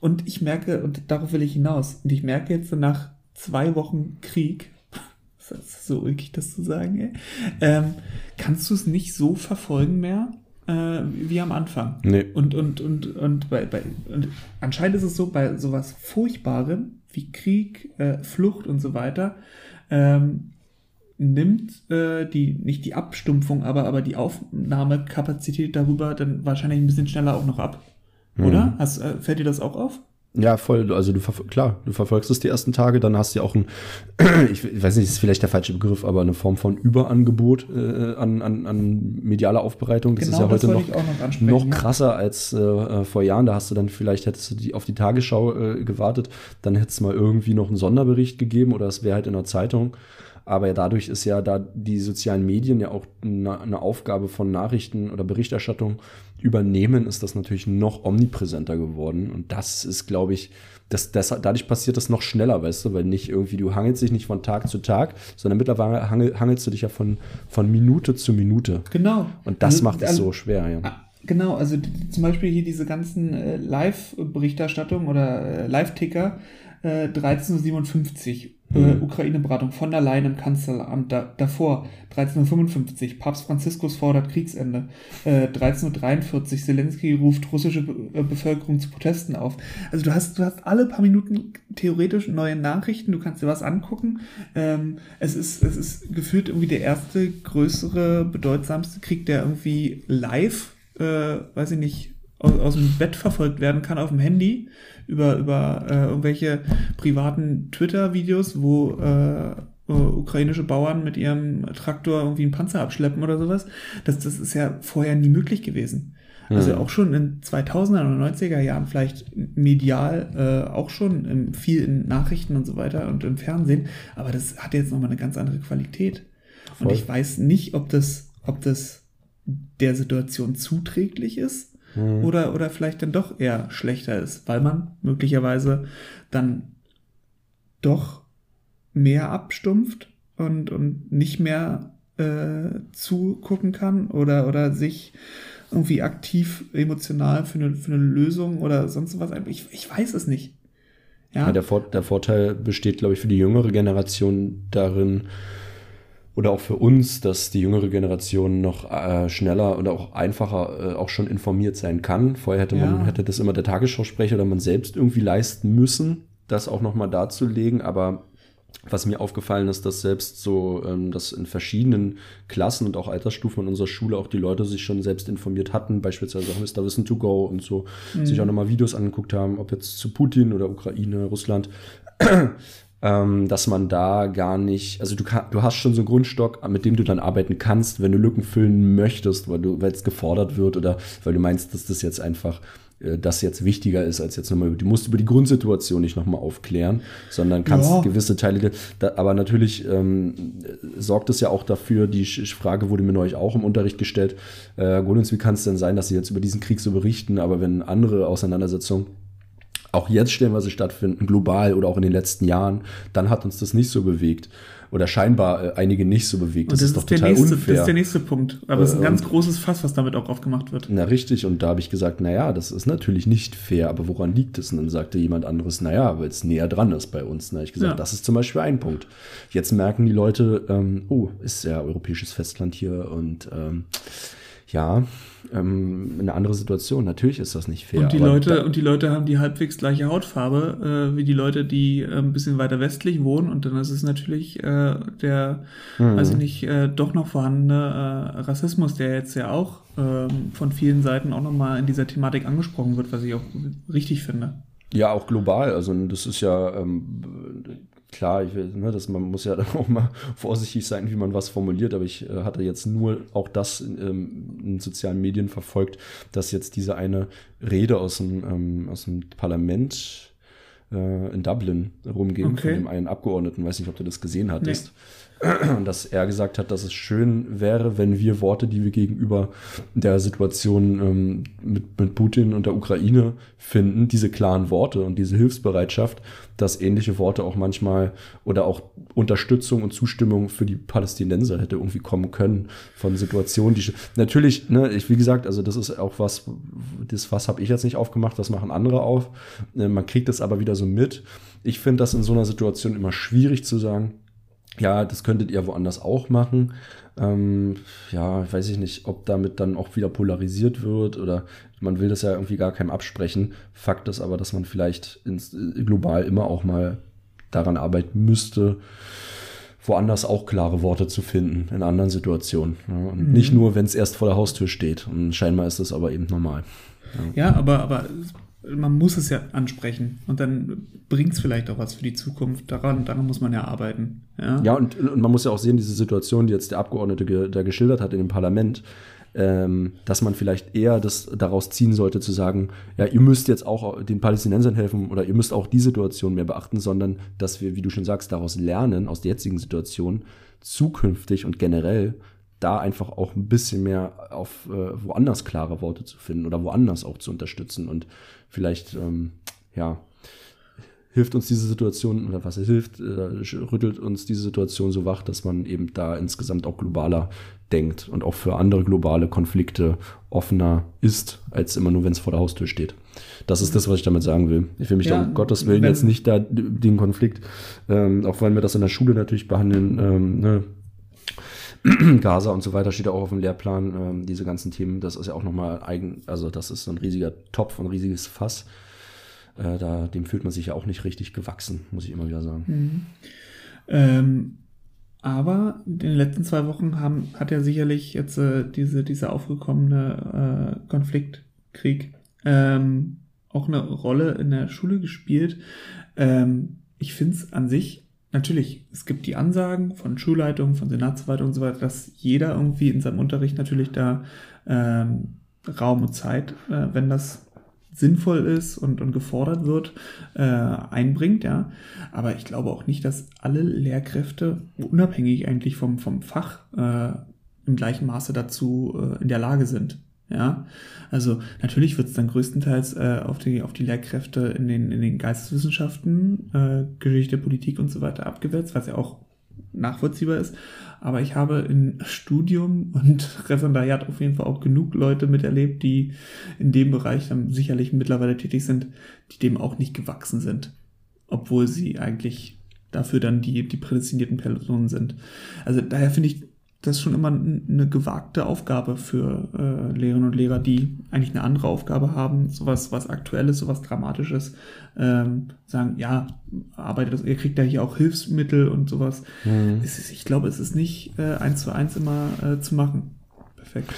und ich merke, und darauf will ich hinaus, und ich merke jetzt so nach zwei Wochen Krieg, das ist so ulkig, das zu sagen, ey, ähm, kannst du es nicht so verfolgen mehr äh, wie am Anfang. Nee. Und, und, und, und, bei, bei, und anscheinend ist es so, bei sowas Furchtbarem wie Krieg, äh, Flucht und so weiter, ähm, nimmt äh, die, nicht die Abstumpfung, aber, aber die Aufnahmekapazität darüber dann wahrscheinlich ein bisschen schneller auch noch ab. Oder? Hast, äh, fällt dir das auch auf? Ja, voll. Also du klar, du verfolgst es die ersten Tage, dann hast du ja auch ein, ich weiß nicht, das ist vielleicht der falsche Begriff, aber eine Form von Überangebot äh, an, an, an medialer Aufbereitung. Das ist ja heute noch, noch noch krasser als äh, äh, vor Jahren. Da hast du dann vielleicht, hättest du die, auf die Tagesschau äh, gewartet, dann hätte es mal irgendwie noch einen Sonderbericht gegeben oder es wäre halt in der Zeitung. Aber ja, dadurch ist ja da die sozialen Medien ja auch eine, Aufgabe von Nachrichten oder Berichterstattung übernehmen, ist das natürlich noch omnipräsenter geworden. Und das ist, glaube ich, das, das, dadurch passiert das noch schneller, weißt du, weil nicht irgendwie, du hangelst dich nicht von Tag zu Tag, sondern mittlerweile hangel, hangelst du dich ja von, von Minute zu Minute. Genau. Und das Also, macht es also- so schwer, ja. Ah, Genau, also zum Beispiel hier diese ganzen äh, Live-Berichterstattung oder äh, Live-Ticker, äh, 13.57 Uhr, äh, Mhm. Ukraine-Beratung von der Leyen im Kanzleramt, da, davor 13.55 Uhr, Papst Franziskus fordert Kriegsende, äh, 13.43 Uhr, Zelensky ruft russische Be äh, Bevölkerung zu Protesten auf. Also du hast, du hast alle paar Minuten theoretisch neue Nachrichten, du kannst dir was angucken. Ähm, es, ist, es ist gefühlt irgendwie der erste, größere, bedeutsamste Krieg, der irgendwie live, äh, weiß ich nicht, aus, aus dem Bett verfolgt werden kann auf dem Handy über, über äh, irgendwelche privaten Twitter-Videos, wo äh, äh, ukrainische Bauern mit ihrem Traktor irgendwie einen Panzer abschleppen oder sowas. Das, das ist ja vorher nie möglich gewesen. Also Mhm. auch schon in 2000er oder 90er Jahren vielleicht medial äh, auch schon im, viel in Nachrichten und so weiter und im Fernsehen, aber das hat jetzt nochmal eine ganz andere Qualität. Und Voll. ich weiß nicht, ob das, ob das der Situation zuträglich ist Mhm. oder, oder vielleicht dann doch eher schlechter ist, weil man möglicherweise dann doch mehr abstumpft und, und nicht mehr äh, zugucken kann oder, oder sich irgendwie aktiv emotional für eine, für eine Lösung oder sonst was. Ich, ich weiß es nicht. Ja, Ja, der, Vor der Vorteil besteht, glaube ich, für die jüngere Generation darin, oder auch für uns, dass die jüngere Generation noch äh, schneller oder auch einfacher äh, auch schon informiert sein kann. Vorher hätte man Ja. hätte das immer der Tagesschausprecher oder man selbst irgendwie leisten müssen, das auch nochmal darzulegen. Aber was mir aufgefallen ist, dass selbst so, ähm, dass in verschiedenen Klassen und auch Altersstufen in unserer Schule auch die Leute sich schon selbst informiert hatten, beispielsweise auch Mr. Wissen to Go und so, sich auch nochmal Videos angeguckt haben, ob jetzt zu Putin oder Ukraine, Russland, ähm, dass man da gar nicht, also du, kann, du hast schon so einen Grundstock, mit dem du dann arbeiten kannst, wenn du Lücken füllen möchtest, weil du, weil es gefordert wird oder weil du meinst, dass das jetzt einfach äh, das jetzt wichtiger ist, als jetzt nochmal, du musst über die Grundsituation nicht nochmal aufklären, sondern kannst ja. gewisse Teile, da, aber natürlich ähm, sorgt es ja auch dafür, die Frage wurde mir neulich auch im Unterricht gestellt, äh, Golens, wie kann es denn sein, dass sie jetzt über diesen Krieg so berichten, aber wenn andere Auseinandersetzungen auch jetzt stellenweise stattfinden, global oder auch in den letzten Jahren, dann hat uns das nicht so bewegt oder scheinbar äh, einige nicht so bewegt. Das, das ist, doch total nächste, unfair. Das ist der nächste Punkt. Aber es äh, ist ein ganz großes Fass, was damit auch aufgemacht wird. Na richtig, und da habe ich gesagt, naja, das ist natürlich nicht fair, aber woran liegt es? Und dann sagte jemand anderes, naja, weil es näher dran ist bei uns. Habe ich gesagt, ja. das ist zum Beispiel ein Punkt. Jetzt merken die Leute, ähm, oh, ist ja europäisches Festland hier und ähm, ja, ähm, eine andere Situation. Natürlich ist das nicht fair. Und die, Leute, und die Leute haben die halbwegs gleiche Hautfarbe äh, wie die Leute, die äh, ein bisschen weiter westlich wohnen. Und dann ist es natürlich äh, der, mhm. also nicht, äh, doch noch vorhandene äh, Rassismus, der jetzt ja auch ähm, von vielen Seiten auch nochmal in dieser Thematik angesprochen wird, was ich auch richtig finde. Ja, auch global. Also das ist ja ähm, klar, ich will, ne, dass man muss ja dann auch mal vorsichtig sein, wie man was formuliert, aber ich äh, hatte jetzt nur auch das ähm, in sozialen Medien verfolgt, dass jetzt diese eine Rede aus dem, ähm, aus dem Parlament äh, in Dublin rumging okay. von dem einen Abgeordneten, weiß nicht, ob du das gesehen hattest. Nee dass er gesagt hat, dass es schön wäre, wenn wir Worte, die wir gegenüber der Situation ähm, mit, mit Putin und der Ukraine finden, diese klaren Worte und diese Hilfsbereitschaft, dass ähnliche Worte auch manchmal oder auch Unterstützung und Zustimmung für die Palästinenser hätte irgendwie kommen können von Situationen, die natürlich, ne, ich wie gesagt, also das ist auch was, das was habe ich jetzt nicht aufgemacht, das machen andere auf. Äh, man kriegt das aber wieder so mit. Ich finde das in so einer Situation immer schwierig zu sagen ja, das könntet ihr woanders auch machen. Ähm, ja, weiß ich nicht, ob damit dann auch wieder polarisiert wird oder man will das ja irgendwie gar keinem absprechen. Fakt ist aber, dass man vielleicht ins, äh, global immer auch mal daran arbeiten müsste, woanders auch klare Worte zu finden, in anderen Situationen. Ja, und mhm. nicht nur, wenn es erst vor der Haustür steht. Und scheinbar ist das aber eben normal. Ja, ja aber, aber man muss es ja ansprechen und dann bringt es vielleicht auch was für die Zukunft. Daran, daran muss man ja arbeiten. Ja, ja und, und man muss ja auch sehen, diese Situation, die jetzt der Abgeordnete ge, da geschildert hat in dem Parlament, ähm, dass man vielleicht eher das daraus ziehen sollte, zu sagen, ja, ihr müsst jetzt auch den Palästinensern helfen oder ihr müsst auch die Situation mehr beachten, sondern dass wir, wie du schon sagst, daraus lernen, aus der jetzigen Situation, zukünftig und generell da einfach auch ein bisschen mehr auf äh, woanders klare Worte zu finden oder woanders auch zu unterstützen und vielleicht, ähm, ja, hilft uns diese Situation, oder was hilft, äh, rüttelt uns diese Situation so wach, dass man eben da insgesamt auch globaler denkt und auch für andere globale Konflikte offener ist, als immer nur, wenn es vor der Haustür steht. Das ist das, was ich damit sagen will. Ich will mich ja, da um Gottes Willen jetzt nicht da den Konflikt, ähm, auch wenn wir das in der Schule natürlich behandeln, ähm, ne, Gaza und so weiter steht auch auf dem Lehrplan, ähm, diese ganzen Themen. Das ist ja auch nochmal eigen, also das ist so ein riesiger Topf, ein riesiges Fass. Äh, da, dem fühlt man sich ja auch nicht richtig gewachsen, muss ich immer wieder sagen. Mhm. Ähm, aber in den letzten zwei Wochen haben, hat ja sicherlich jetzt äh, diese, dieser aufgekommene äh, Konfliktkrieg ähm, auch eine Rolle in der Schule gespielt. Ähm, ich finde es an sich natürlich, es gibt die Ansagen von Schulleitungen, von Senatsverwaltung und so weiter, dass jeder irgendwie in seinem Unterricht natürlich da ähm, Raum und Zeit, äh, wenn das sinnvoll ist und, und gefordert wird, äh, einbringt, ja. Aber ich glaube auch nicht, dass alle Lehrkräfte, unabhängig eigentlich vom, vom Fach, äh, im gleichen Maße dazu äh, in der Lage sind. Ja, also natürlich wird es dann größtenteils äh, auf, die, auf die Lehrkräfte in den, in den Geisteswissenschaften, äh, Geschichte, Politik und so weiter abgewälzt, was ja auch nachvollziehbar ist. Aber ich habe in Studium und Referendariat auf jeden Fall auch genug Leute miterlebt, die in dem Bereich dann sicherlich mittlerweile tätig sind, die dem auch nicht gewachsen sind. Obwohl sie eigentlich dafür dann die, die prädestinierten Personen sind. Also daher finde ich das ist schon immer eine gewagte Aufgabe für äh, Lehrerinnen und Lehrer, die eigentlich eine andere Aufgabe haben, sowas was Aktuelles, sowas Dramatisches, ähm, sagen, ja, arbeitet das, ihr kriegt ja hier auch Hilfsmittel und sowas. Mhm. Ist, ich glaube, es ist nicht äh, eins zu eins immer äh, zu machen. Perfekt.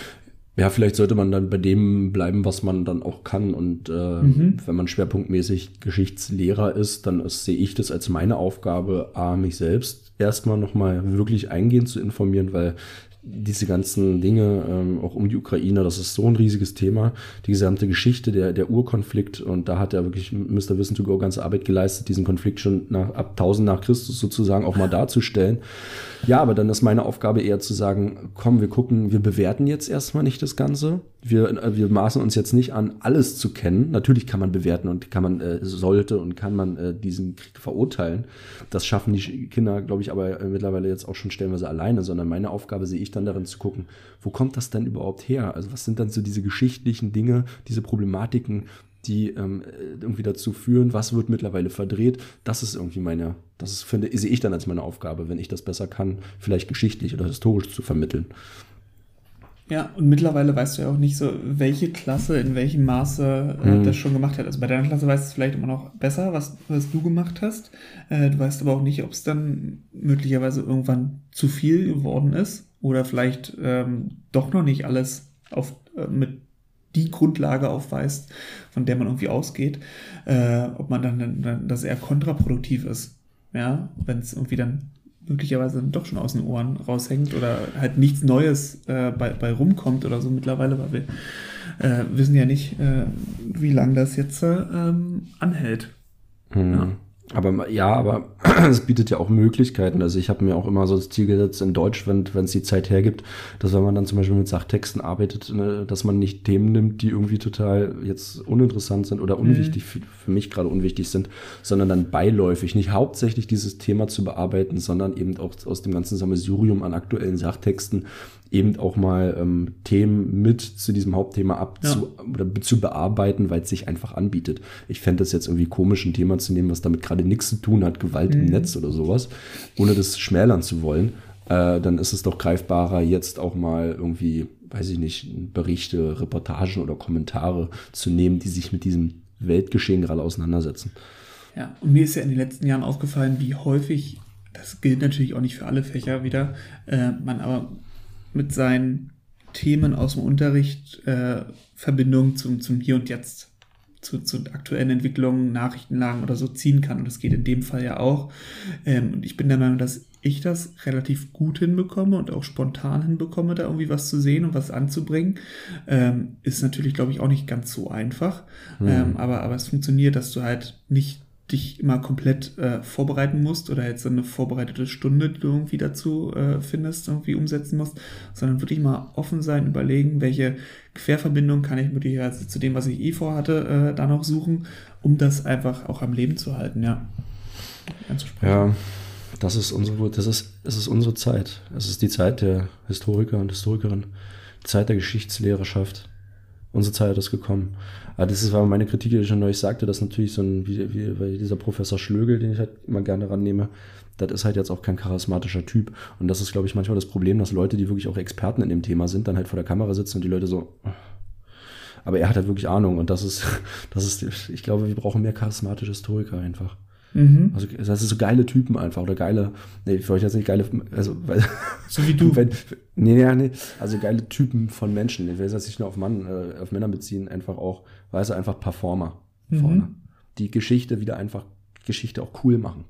Ja, vielleicht sollte man dann bei dem bleiben, was man dann auch kann. Und äh, mhm. wenn man schwerpunktmäßig Geschichtslehrer ist, dann sehe ich das als meine Aufgabe, A, mich selbst erstmal nochmal wirklich eingehend zu informieren, weil diese ganzen Dinge, ähm, auch um die Ukraine, das ist so ein riesiges Thema. Die gesamte Geschichte, der, der Urkonflikt, und da hat er wirklich Mr. Wissen to Go ganze Arbeit geleistet, diesen Konflikt schon nach, ab 1000 nach Christus sozusagen auch mal darzustellen. Ja, aber dann ist meine Aufgabe eher zu sagen, komm, wir gucken, wir bewerten jetzt erstmal nicht das Ganze. Wir, äh, wir maßen uns jetzt nicht an, alles zu kennen. Natürlich kann man bewerten und kann man, äh, sollte und kann man äh, diesen Krieg verurteilen. Das schaffen die Kinder, glaube ich, aber äh, mittlerweile jetzt auch schon stellenweise alleine, sondern meine Aufgabe sehe ich dann darin zu gucken, wo kommt das denn überhaupt her? Also was sind dann so diese geschichtlichen Dinge, diese Problematiken, die ähm, irgendwie dazu führen, was wird mittlerweile verdreht. Das ist irgendwie meine, das ist, finde, sehe ich dann als meine Aufgabe, wenn ich das besser kann, vielleicht geschichtlich oder historisch zu vermitteln. Ja, und mittlerweile weißt du ja auch nicht so, welche Klasse in welchem Maße äh, mhm. das schon gemacht hat. Also bei deiner Klasse weißt du es vielleicht immer noch besser, was, was du gemacht hast. Äh, du weißt aber auch nicht, ob es dann möglicherweise irgendwann zu viel geworden ist oder vielleicht ähm, doch noch nicht alles auf, äh, mit die Grundlage aufweist, von der man irgendwie ausgeht, äh, ob man dann, dann das eher kontraproduktiv ist. Ja, wenn es irgendwie dann möglicherweise dann doch schon aus den Ohren raushängt oder halt nichts Neues äh, bei, bei rumkommt oder so mittlerweile, weil wir äh, wissen ja nicht, äh, wie lange das jetzt äh, ähm, anhält. Hm. Ja. Aber ja, aber es bietet ja auch Möglichkeiten. Also ich habe mir auch immer so das Ziel gesetzt in Deutsch, wenn es die Zeit hergibt, dass wenn man dann zum Beispiel mit Sachtexten arbeitet, ne, dass man nicht Themen nimmt, die irgendwie total jetzt uninteressant sind oder unwichtig, mhm. für, für, mich gerade unwichtig sind, sondern dann beiläufig, nicht hauptsächlich dieses Thema zu bearbeiten, sondern eben auch aus dem ganzen Sammelsurium an aktuellen Sachtexten eben auch mal ähm, Themen mit zu diesem Hauptthema abzu ja. oder zu bearbeiten, weil es sich einfach anbietet. Ich fände es jetzt irgendwie komisch, ein Thema zu nehmen, was damit gerade nichts zu tun hat, Gewalt mhm. im Netz oder sowas, ohne das schmälern zu wollen. Äh, dann ist es doch greifbarer, jetzt auch mal irgendwie, weiß ich nicht, Berichte, Reportagen oder Kommentare zu nehmen, die sich mit diesem Weltgeschehen gerade auseinandersetzen. Ja, und mir ist ja in den letzten Jahren aufgefallen, wie häufig, das gilt natürlich auch nicht für alle Fächer wieder, äh, man aber mit seinen Themen aus dem Unterricht äh, Verbindung zum, zum Hier und Jetzt, zu, zu aktuellen Entwicklungen, Nachrichtenlagen oder so ziehen kann. Und das geht in dem Fall ja auch. Ähm, und ich bin der Meinung, dass ich das relativ gut hinbekomme und auch spontan hinbekomme, da irgendwie was zu sehen und was anzubringen. Ähm, ist natürlich, glaube ich, auch nicht ganz so einfach. Mhm. Ähm, aber, aber es funktioniert, dass du halt nicht dich immer komplett äh, vorbereiten musst oder jetzt eine vorbereitete Stunde, die du irgendwie dazu äh, findest, irgendwie umsetzen musst, sondern wirklich mal offen sein, überlegen, welche Querverbindung kann ich möglicherweise zu dem, was ich eh vorhatte, äh, da noch suchen, um das einfach auch am Leben zu halten, ja. Ja, das ist unsere, das ist, das ist unsere Zeit. Es ist die Zeit der Historiker und Historikerinnen, Zeit der Geschichtslehrerschaft. Unsere Zeit ist gekommen. Aber das ist, war meine Kritik, die ich schon neulich sagte, dass natürlich so ein, wie, wie, wie dieser Professor Schlögel, den ich halt immer gerne rannehme, das ist halt jetzt auch kein charismatischer Typ. Und das ist, glaube ich, manchmal das Problem, dass Leute, die wirklich auch Experten in dem Thema sind, dann halt vor der Kamera sitzen und die Leute so. Aber er hat halt wirklich Ahnung und das ist, das ist, ich glaube, wir brauchen mehr charismatische Historiker einfach. Mhm. Also das ist so geile Typen einfach oder geile, nee, für euch jetzt nicht geile, also weil, so wie du. Wenn, nee, nee, nee, also geile Typen von Menschen. Ich will jetzt nicht nur auf Mann, äh, auf Männer beziehen, einfach auch, weißt du, einfach Performer mhm. vorne. Die Geschichte wieder einfach Geschichte auch cool machen.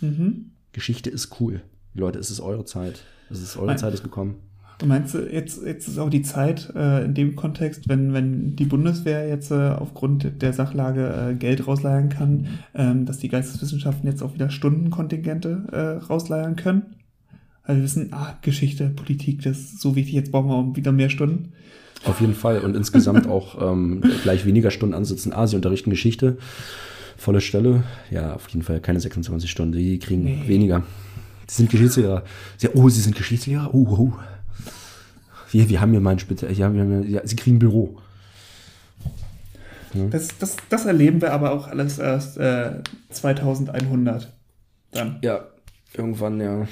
Mhm. Geschichte ist cool. Leute, es ist eure Zeit. Es ist eure Zeit ist gekommen. Du meinst, jetzt, jetzt ist auch die Zeit äh, in dem Kontext, wenn, wenn die Bundeswehr jetzt äh, aufgrund der Sachlage äh, Geld rausleiern kann, ähm, dass die Geisteswissenschaften jetzt auch wieder Stundenkontingente äh, rausleiern können? Weil wir wissen, ah, Geschichte, Politik, das ist so wichtig, jetzt brauchen wir wieder mehr Stunden. Auf jeden Fall und insgesamt auch ähm, gleich weniger Stunden ansitzen. Ah, sie unterrichten Geschichte, volle Stelle. Ja, auf jeden Fall keine 26 Stunden, die kriegen nee. weniger. Sie sind Geschichtslehrer. Sie, oh, sie sind Geschichtslehrer? Oh, oh wir, wir haben hier mal ein Spezial, ja, ja, sie kriegen ein Büro. Hm? Das, das, das erleben wir aber auch alles erst äh, 2100 dann. Ja, irgendwann, ja.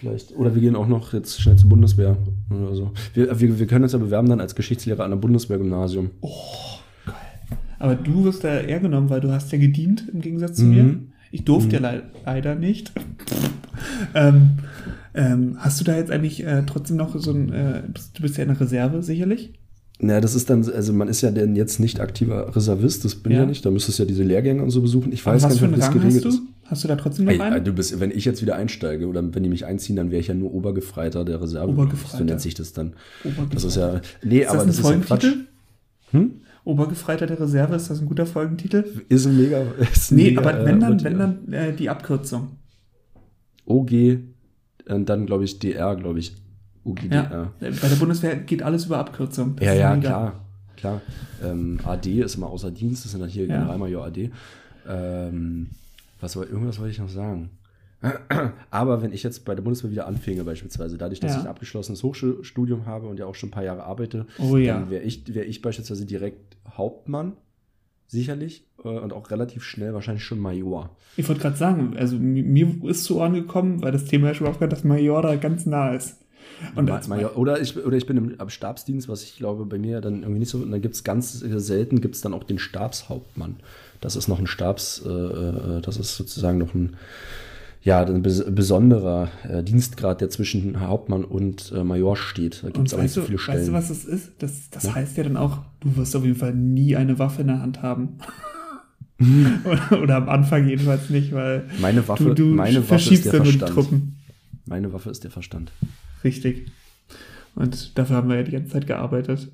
Vielleicht. Oder wir gehen auch noch jetzt schnell zur Bundeswehr oder so. Wir, wir, wir können uns ja bewerben dann als Geschichtslehrer an einem Bundeswehrgymnasium. Oh, geil. Aber du wirst da eher genommen, weil du hast ja gedient im Gegensatz zu mhm. mir. Ich durfte mhm. ja le leider nicht. ähm, ähm, hast du da jetzt eigentlich äh, trotzdem noch so ein, äh, du bist ja in der Reserve sicherlich? Na, das ist dann, also man ist ja denn jetzt nicht aktiver Reservist, das bin ja, Ja. nicht. Da müsstest du ja diese Lehrgänge und so besuchen. Ich Aber weiß gar nicht, ob einen das Rang hast geregelt du? ist. Hast du da trotzdem noch einen? du bist, wenn ich jetzt wieder einsteige oder wenn die mich einziehen, dann wäre ich ja nur Obergefreiter der Reserve. Obergefreiter. So nennt sich das dann. Obergefreiter. Das ist ja. Nee, ist aber das ein das ist ja Quatsch. Folgentitel? Hm? Obergefreiter der Reserve, ist das ein guter Folgentitel? Ist ein mega. Ist ein Nee, mega, aber wenn dann, äh, wenn dann äh, die Abkürzung. OG, und dann glaube ich DR, glaube ich. UGDR. Ja. Bei der Bundeswehr geht alles über Abkürzung. Das Ja, ja, mega. klar. klar. Ähm, AD ist immer außer Dienst, das sind dann hier Ja. Generalmajor AD. Ähm, was irgendwas wollte ich noch sagen. Aber wenn ich jetzt bei der Bundeswehr wieder anfinge, beispielsweise, dadurch, dass Ja. ich ein abgeschlossenes Hochschulstudium habe und ja auch schon ein paar Jahre arbeite, Oh ja. dann wäre ich, wär ich beispielsweise direkt Hauptmann, sicherlich, äh, und auch relativ schnell wahrscheinlich schon Major. Ich wollte gerade sagen, also mi- mir ist zu Ohren gekommen, weil das Thema ja schon aufgehört, dass Major da ganz nah ist. Und Ma Major, oder, ich, oder ich bin im, am Stabsdienst, was ich glaube bei mir dann irgendwie nicht so. Und dann gibt es ganz selten gibt es dann auch den Stabshauptmann. Das ist noch ein Stabs, äh, äh, das ist sozusagen noch ein ja, ein bes besonderer äh, Dienstgrad, der zwischen Hauptmann und äh, Major steht. Da gibt es aber nicht so viele Stellen. weißt du, was das ist? Das, das Ja. heißt ja dann auch, du wirst auf jeden Fall nie eine Waffe in der Hand haben. oder, oder am Anfang jedenfalls nicht, weil meine Waffe, du, du meine Waffe verschiebst ist der ja Verstand. Truppen. Meine Waffe ist der Verstand. Richtig. Und dafür haben wir ja die ganze Zeit gearbeitet.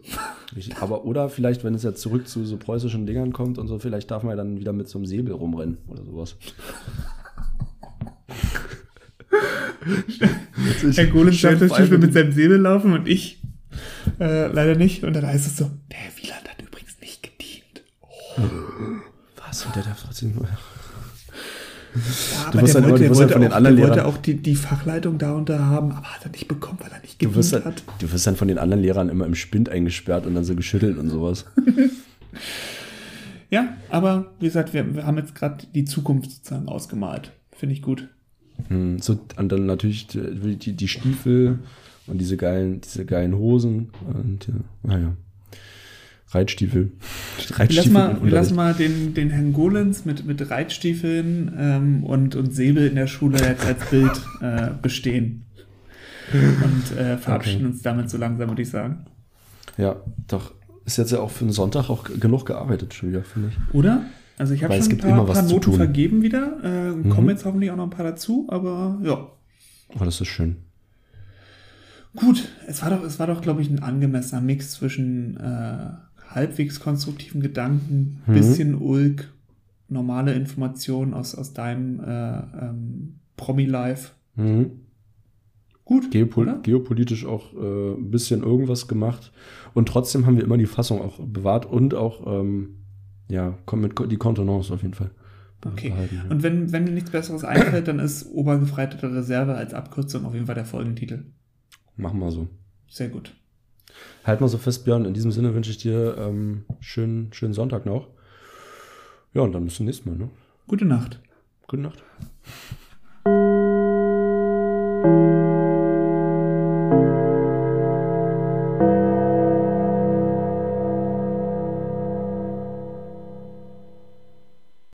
Richtig. Aber oder vielleicht, wenn es jetzt zurück zu so preußischen Dingern kommt und so, vielleicht darf man ja dann wieder mit so einem Säbel rumrennen oder sowas. Herr sagt, dass Albe- wir mit seinem Säbel laufen und ich äh, leider nicht. Und dann heißt es so, der Herr Wieland hat übrigens nicht gedient. Was? Und der darf trotzdem nur. Ja, Du wirst dann immer- du wirst dann von den auch, anderen der wollte Lehrern- auch die, die Fachleitung da und da haben, aber hat er nicht bekommen, weil er nicht Du gedient wirst, dann, hat. du wirst dann von den anderen Lehrern immer im Spind eingesperrt und dann so geschüttelt und sowas. Ja, aber wie gesagt, wir, wir haben jetzt gerade die Zukunft sozusagen ausgemalt. Finde ich gut. Hm, so, und dann natürlich die, die, die Stiefel und diese geilen, diese geilen Hosen und ja, naja. Reitstiefel. Wir lassen Reitstiefel mal, wir lassen Unterricht. mal den, den Herrn Golens mit, mit Reitstiefeln ähm, und, und Säbel in der Schule jetzt als Bild äh, bestehen. Und äh, verabschieden Okay. uns damit so langsam, würde ich sagen. Ja, doch. Ist jetzt ja auch für einen Sonntag auch genug gearbeitet schon wieder, finde ich. Oder? Also ich habe Weil es schon ein gibt paar, immer was paar Noten vergeben wieder. Äh, Mhm. Kommen jetzt hoffentlich auch noch ein paar dazu, aber ja. Aber das ist schön. Gut, es war doch, es war doch, glaube ich, ein angemessener Mix zwischen äh, halbwegs konstruktiven Gedanken, Mhm. bisschen Ulk, normale Informationen aus, aus deinem äh, ähm, Promi-Life. Mhm. Gut, Geopol oder? geopolitisch auch äh, ein bisschen irgendwas gemacht. Und trotzdem haben wir immer die Fassung auch bewahrt und auch ähm, ja, komm mit die Kontenance auf jeden Fall. Okay. behalten, ja. Und wenn, wenn dir nichts Besseres einfällt, dann ist Obergefreitete Reserve als Abkürzung auf jeden Fall der Folgentitel. Machen wir so. Sehr gut. Halt mal so fest, Björn. In diesem Sinne wünsche ich dir ähm, schönen, schönen Sonntag noch. Ja, und dann bis zum nächsten Mal. Ne? Gute Nacht. Gute Nacht.